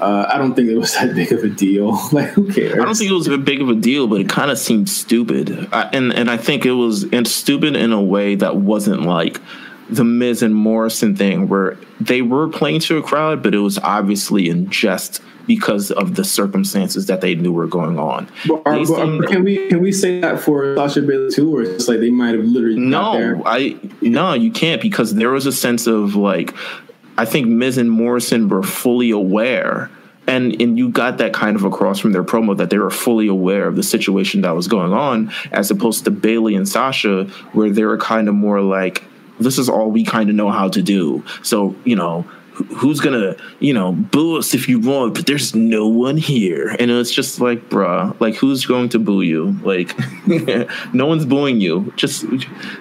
Uh, I don't think it was that (laughs) big of a deal. (laughs) like, who cares? I don't think it was a big of a deal, but it kind of seemed stupid. I, and and I think it was and stupid in a way that wasn't like the Miz and Morrison thing, where they were playing to a crowd, but it was obviously in jest because of the circumstances that they knew were going on. But, uh, are, uh, but can we can we say that for Sasha Bayley too, or it's like they might have literally no, I no, you can't because there was a sense of like I think Miz and Morrison were fully aware. And, and you got that kind of across from their promo that they were fully aware of the situation that was going on, as opposed to Bayley and Sasha, where they were kind of more like, this is all we kind of know how to do. So, you know, who's gonna you know boo us if you want but there's no one here and it's just like bruh like who's going to boo you like (laughs) no one's booing you just you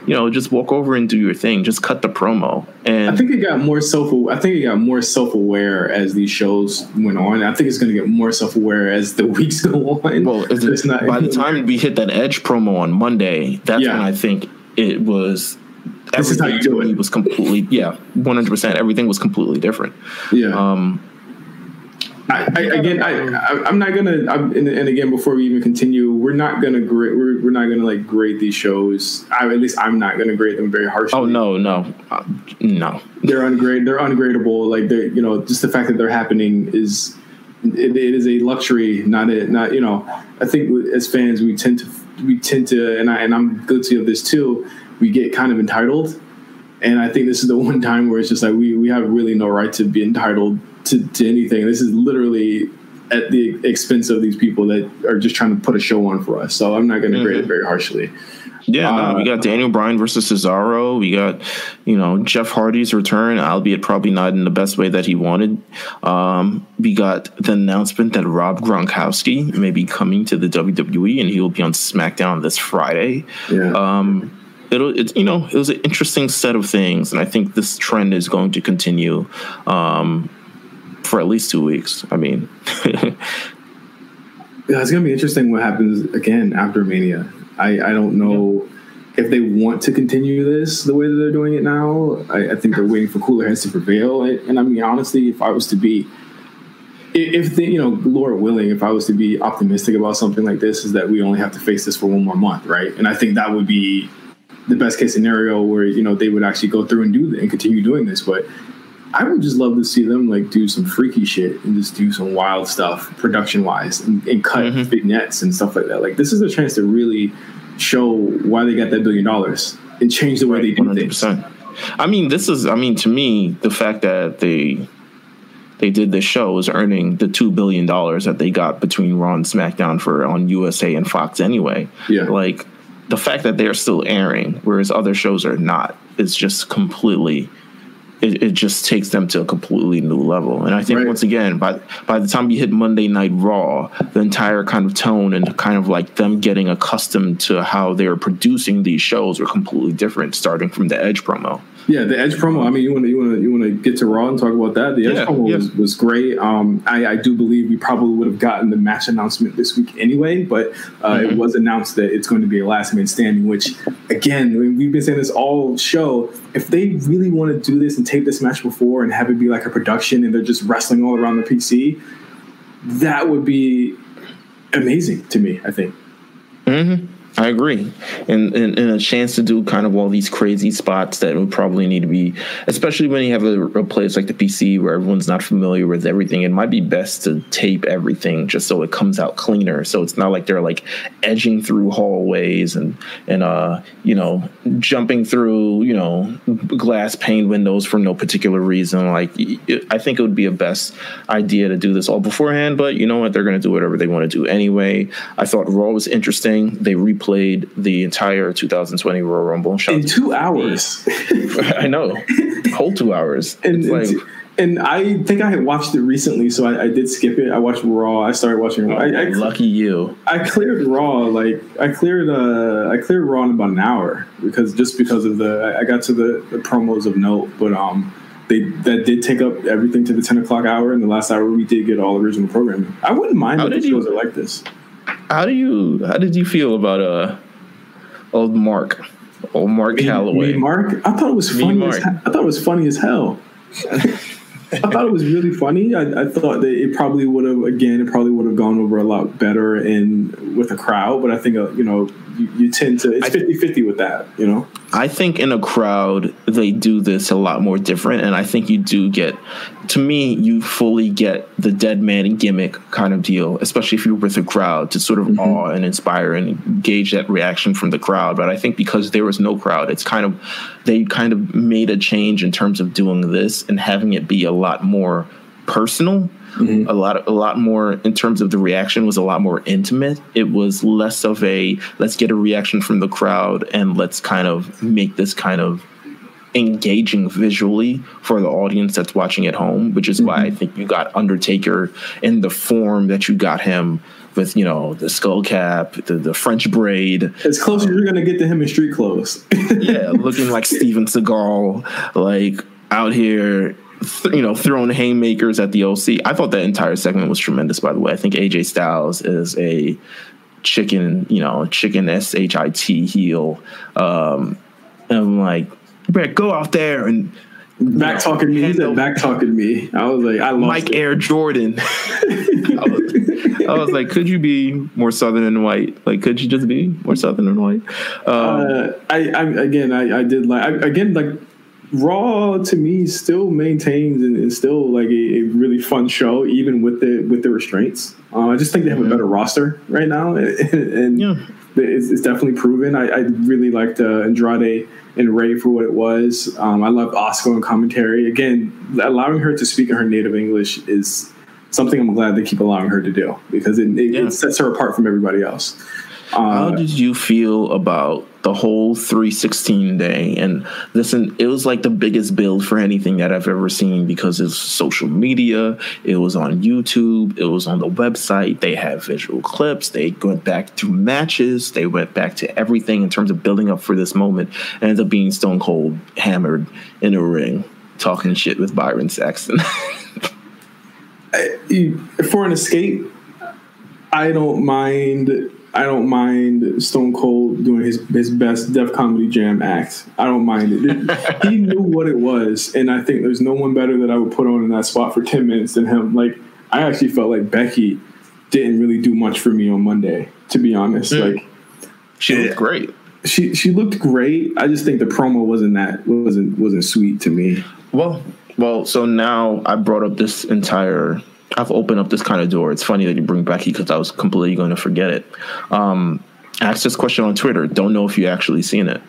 know just walk over and do your thing just cut the promo and I think it got more self. I think it got more self aware as these shows went on. I think it's going to get more self aware as the (laughs) weeks go on. well it's, It's not- by the time we hit that edge promo on monday that's Yeah. when i think it was This is how you do it. was completely yeah 100% everything was completely different yeah. um I, I, again, I, I, I'm not gonna. I'm, and, and again, before we even continue, we're not gonna grade. We're, we're not gonna like grade these shows. I, at least I'm not gonna grade them very harshly. oh no no uh, no they're ungrade. They're ungradable. Like they're you know just the fact that they're happening is it, it is a luxury, not a not you know. I think as fans we tend to we tend to and I and I'm guilty of this too. We get kind of entitled, and I think this is the (laughs) one time where it's just like we we have really no right to be entitled to, to anything. This is literally at the expense of these people that are just trying to put a show on for us. So I'm not going to grade it very harshly. Yeah, no, Uh, we got Daniel Bryan versus Cesaro. We got, you know, Jeff Hardy's return, albeit probably not in the best way that he wanted. Um, we got the announcement that Rob Gronkowski may be coming to the WWE, and he will be on SmackDown this Friday. Yeah. Um, it'll, it's you know, it was an interesting set of things, and I think this trend is going to continue um, for at least two weeks. I mean, (laughs) Yeah, it's gonna be interesting what happens again after Mania. I, I don't know if they want to continue this the way that they're doing it now. I, I think they're waiting for cooler heads to prevail. And, and I mean, honestly, if I was to be, if the, you know, Lord willing, if I was to be optimistic about something like this, is that we only have to face this for one more month, right? And I think that would be the best case scenario where you know they would actually go through and do and continue doing this. But I would just love to see them like do some freaky shit and just do some wild stuff production wise and, and cut mm-hmm. vignettes and stuff like that. Like this is a chance to really show why they got that billion dollars and change the way they do One hundred things. I mean, this is. I mean, to me, the fact that they they did this show is earning the two billion dollars that they got between Raw and SmackDown for on USA and Fox anyway. Yeah. Like the fact that they are still airing, whereas other shows are not, is just completely. It, it just takes them to a completely new level, and I think Right. once again, by by the time you hit Monday Night Raw, the entire kind of tone and kind of like them getting accustomed to how they're producing these shows were completely different, starting from the Edge promo. Yeah, the Edge promo. I mean, you want to you want to you want to get to Raw and talk about that. The Edge Yeah, promo yeah. was, was great. Um, I, I do believe we probably would have gotten the match announcement this week anyway, but uh, Mm-hmm. it was announced that it's going to be a last man standing. Which, again, we- we've been saying this all show. If they really want to do this and tape this match before and have it be like a production and they're just wrestling all around the PC, that would be amazing to me. I think. I agree, and, and and a chance to do kind of all these crazy spots that would probably need to be, especially when you have a, a place like the PC where everyone's not familiar with everything. It might be best to tape everything just so it comes out cleaner. So it's not like they're like edging through hallways and and uh you know jumping through you know glass pane windows for no particular reason. Like it, I think it would be a best idea to do this all beforehand. But you know what? They're going to do whatever they want to do anyway. I thought Raw was interesting. They replayed the entire 2020 Royal Rumble. Shout In two hours. (laughs) I know, whole two hours. (laughs) and, like, and I think I had watched it recently, so I, I did skip it. I watched Raw. I started watching Raw. I, I, lucky you. I cleared Raw like I cleared uh I cleared Raw in about an hour because just because of the I- got to the, the promos of note, but um they that did take up everything to the ten o'clock hour. And the last hour we did get all original programming. I wouldn't mind How if the did you- shows are like this. How do you? How did you feel about uh old Mark, old Mark Calaway? Me, Mark, I thought it was funny. As, I thought it was funny as hell. (laughs) I thought it was really funny. I, I thought that it probably would have, again, it probably would have gone over a lot better in with a crowd. But I think, uh, you know, you, you tend to, it's I- 50 50 with that, you know? I think in a crowd they do this a lot more different, and I think you do get. To me, you fully get the dead man gimmick kind of deal, especially if you're with a crowd to sort of Mm-hmm. awe and inspire and gauge that reaction from the crowd. But I think because there was no crowd, it's kind of they kind of made a change in terms of doing this and having it be a lot more personal. Mm-hmm. A lot, a lot more in terms of the reaction was a lot more intimate. It was less of a let's get a reaction from the crowd and let's kind of make this kind of engaging visually for the audience that's watching at home, which is mm-hmm. why I think you got Undertaker in the form that you got him with, you know, the skull cap, the, the French braid. As close as you're gonna get to him in street clothes. (laughs) yeah, looking like Steven Seagal, like out here th- you know, throwing haymakers at the OC. I thought that entire segment was tremendous. By the way, I think AJ Styles is a chicken, you know, chicken S H I T heel. Um, and I'm like, better go out there and back talking me. He said back talking me. I was like, I lost Mike it. Air Jordan. (laughs) I, was, I, was, like, could you be more southern and white? Like, could you just be more southern and white? Um, uh, I, I, again, I, I did like I, again like Raw to me still maintains and is still like a, a, really fun show, even with the with the restraints. Uh, I just think they have a better roster right now, and, (laughs) and yeah. it's, it's, definitely proven. I, I really liked uh, Andrade and Rey for what it was. Um, I loved Asuka and commentary. Again, allowing her to speak in her native English is something I'm glad they keep allowing her to do because it, it, yeah. it sets her apart from everybody else. Uh, How did you feel about the whole 316 day? And listen, it was like the biggest build for anything that I've ever seen because it's social media, it was on YouTube, it was on the website. They have visual clips, they went back to matches, they went back to everything in terms of building up for this moment. And ended up being Stone Cold hammered in a ring, talking shit with Byron Saxton. (laughs) for an escape, I don't mind I don't mind Stone Cold doing his his best Def Comedy Jam act. I don't mind it. (laughs) he knew what it was, and I think there's no one better that I would put on in that spot for ten minutes than him. Like I actually felt like Becky didn't really do much for me on Monday, to be honest. Mm. Like she looked great. She she looked great. I just think the promo wasn't that wasn't wasn't sweet to me. Well, well, so now I brought up this entire I've opened up this kind of door. It's funny that you bring Becky because I was completely going to forget it. Um, asked this question on Twitter. Don't know if you actually seen it.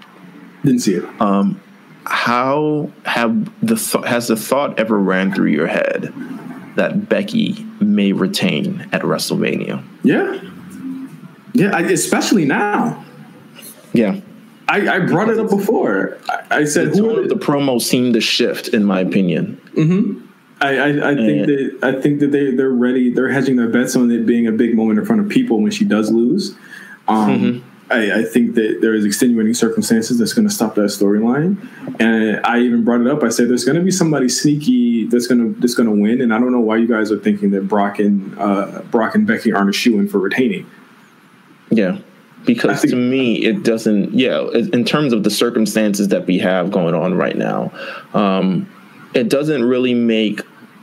Didn't see it. Um, how have the th- has the thought ever ran through your head that Becky may retain at WrestleMania? Yeah, yeah, I, especially now. Yeah, I, I brought it up before. I, I said the, who the promo seemed to shift, in my opinion. Mm-hmm. I, I, I think that I think that they they're ready. They're hedging their bets on it being a big moment in front of people when she does lose. Um, mm-hmm. I, I, think that there is extenuating circumstances that's going to stop that storyline. And I even brought it up. I said there's going to be somebody sneaky that's going to that's going to win. And I don't know why you guys are thinking that Brock and uh, Brock and Becky aren't a shoe in for retaining. Yeah, because think, to me it doesn't. Yeah, in terms of the circumstances that we have going on right now. Um, it doesn't really make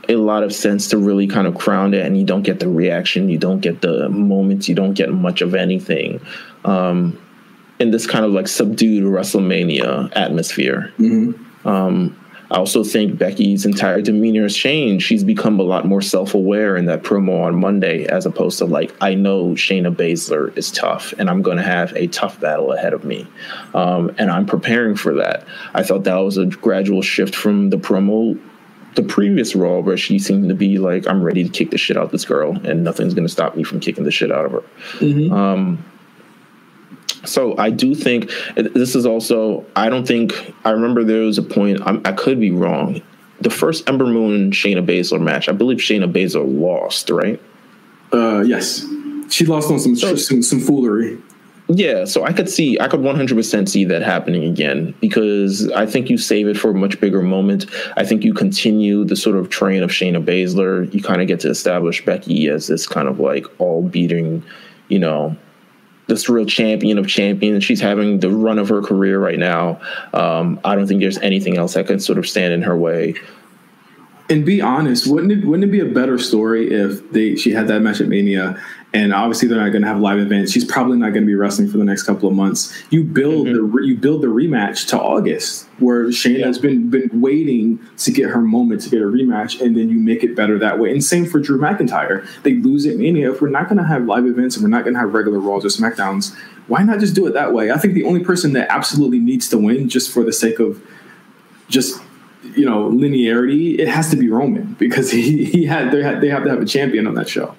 a lot of sense to really kind of crown it and you don't get the reaction you don't get the moments you don't get much of anything um, in this kind of like subdued wrestlemania atmosphere mm-hmm. um, I also think Becky's entire demeanor has changed. She's become a lot more self aware in that promo on Monday, as opposed to like, I know Shayna Baszler is tough and I'm going to have a tough battle ahead of me. Um, and I'm preparing for that. I thought that was a gradual shift from the promo the previous role where she seemed to be like, I'm ready to kick the shit out of this girl, and nothing's going to stop me from kicking the shit out of her. Mm-hmm. Um, so I do think this is also. I don't think I remember there was a point. I'm, i could be wrong. The first Ember Moon Shayna Baszler match, I believe Shayna Baszler lost, right? Uh, yes, she lost on some so, some, some foolery. Yeah, so I could see, I could 100% see that happening again because I think you save it for a much bigger moment. I think you continue the sort of train of Shayna Baszler. You kind of get to establish Becky as this kind of like all beating, you know, this real champion of champions. She's having the run of her career right now. Um, I don't think there's anything else that can sort of stand in her way. And be honest, wouldn't it wouldn't it be a better story if they she had that match at Mania and obviously they're not going to have live events. She's probably not going to be wrestling for the next couple of months. You build mm-hmm. the you build the rematch to August, where Shayna yeah. has been been waiting to get her moment to get a rematch, and then you make it better that way. And same for Drew McIntyre. They lose at Mania. If we're not going to have live events and we're not going to have regular Raws or Smackdowns, why not just do it that way? I think the only person that absolutely needs to win, just for the sake of just you know linearity, it has to be Roman because he he had they had they have to have a champion on that show.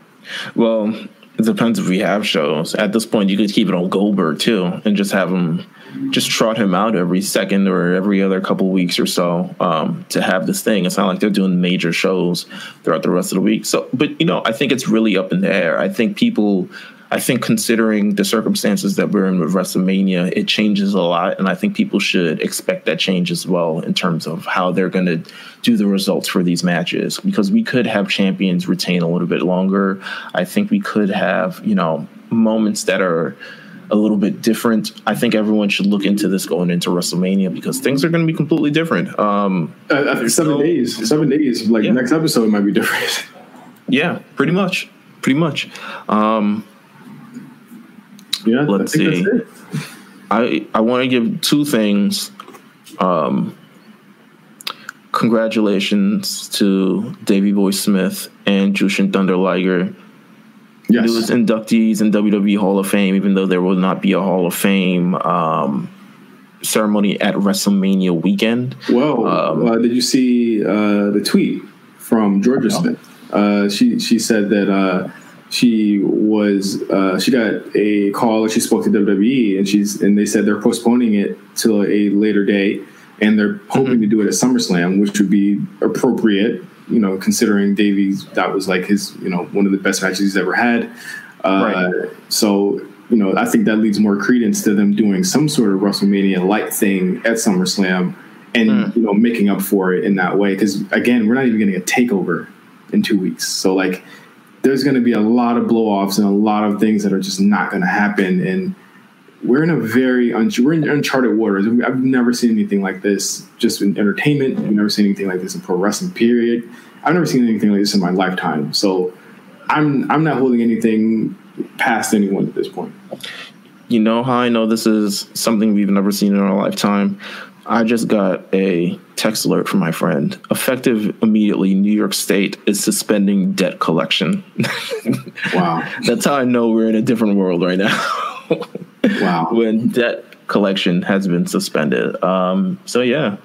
Well, It depends if we have shows. At this point, you could keep it on Goldberg too, and just have him, just trot him out every second or every other couple weeks or so um, to have this thing. It's not like they're doing major shows throughout the rest of the week. So, but you know, I think it's really up in the air. I think people I think considering the circumstances that we're in with WrestleMania, it changes a lot, and I think people should expect that change as well in terms of how they're going to do the results for these matches. Because we could have champions retain a little bit longer. I think we could have you know moments that are a little bit different. I think everyone should look into this going into WrestleMania because things are going to be completely different. Um, uh, seven days, seven days. Like yeah. next episode might be different. (laughs) Yeah, pretty much, pretty much. Um, yeah, let's see. I I want to give two things. Um, congratulations to Davey Boy Smith and Jushin Thunder Liger. Yes. Newest inductees in WWE Hall of Fame, even though there will not be a Hall of Fame um, ceremony at WrestleMania weekend. Well, um, uh, did you see uh, the tweet from Georgia Smith? Uh, she she said that uh, she was uh, she got a call. She spoke to WWE, and she's and they said they're postponing it to a later date, and they're hoping mm-hmm. to do it at SummerSlam, which would be appropriate. You know, considering Davies, that was like his you know one of the best matches he's ever had. Uh, right. So you know, I think that leads more credence to them doing some sort of WrestleMania light thing at SummerSlam, and mm. you know making up for it in that way. Because again, we're not even getting a takeover in two weeks, so like there's going to be a lot of blowoffs and a lot of things that are just not going to happen. And we're in a very un- we're in uncharted waters. I've never seen anything like this just in entertainment. I've never seen anything like this in pro wrestling. Period. I've never seen anything like this in my lifetime. So I'm I'm not holding anything past anyone at this point. You know how I know this is something we've never seen in our lifetime? I just got a text alert from my friend. Effective immediately, New York State is suspending debt collection. (laughs) wow. That's how I know we're in a different world right now. (laughs) wow. When debt collection has been suspended. Um, so, yeah,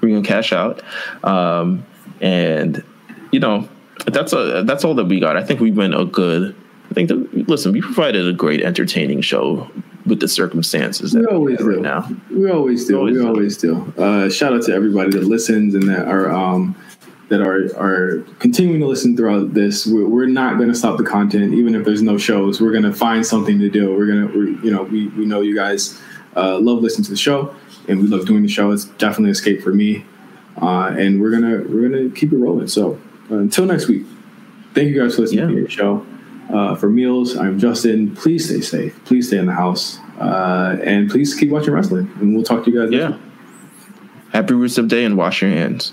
we're going to cash out. Um, and, you know, that's a, that's all that we got. I think we've been a good I think that listen, we provided a great entertaining show with the circumstances we always do. right now. We always do. We always, we always do. Uh, shout out to everybody that listens and that are um, that are are continuing to listen throughout this. We're, we're not going to stop the content, even if there's no shows. We're going to find something to do. We're gonna, you know, we we know you guys uh, love listening to the show, and we love doing the show. It's definitely an escape for me, uh, and we're gonna we're gonna keep it rolling. So uh, until next week, thank you guys for listening yeah. to the show. Uh, for Meelz, I'm Justin. Please stay safe. Please stay in the house. Uh, and please keep watching wrestling. And we'll talk to you guys. Yeah. Happy Rusev Day and wash your hands.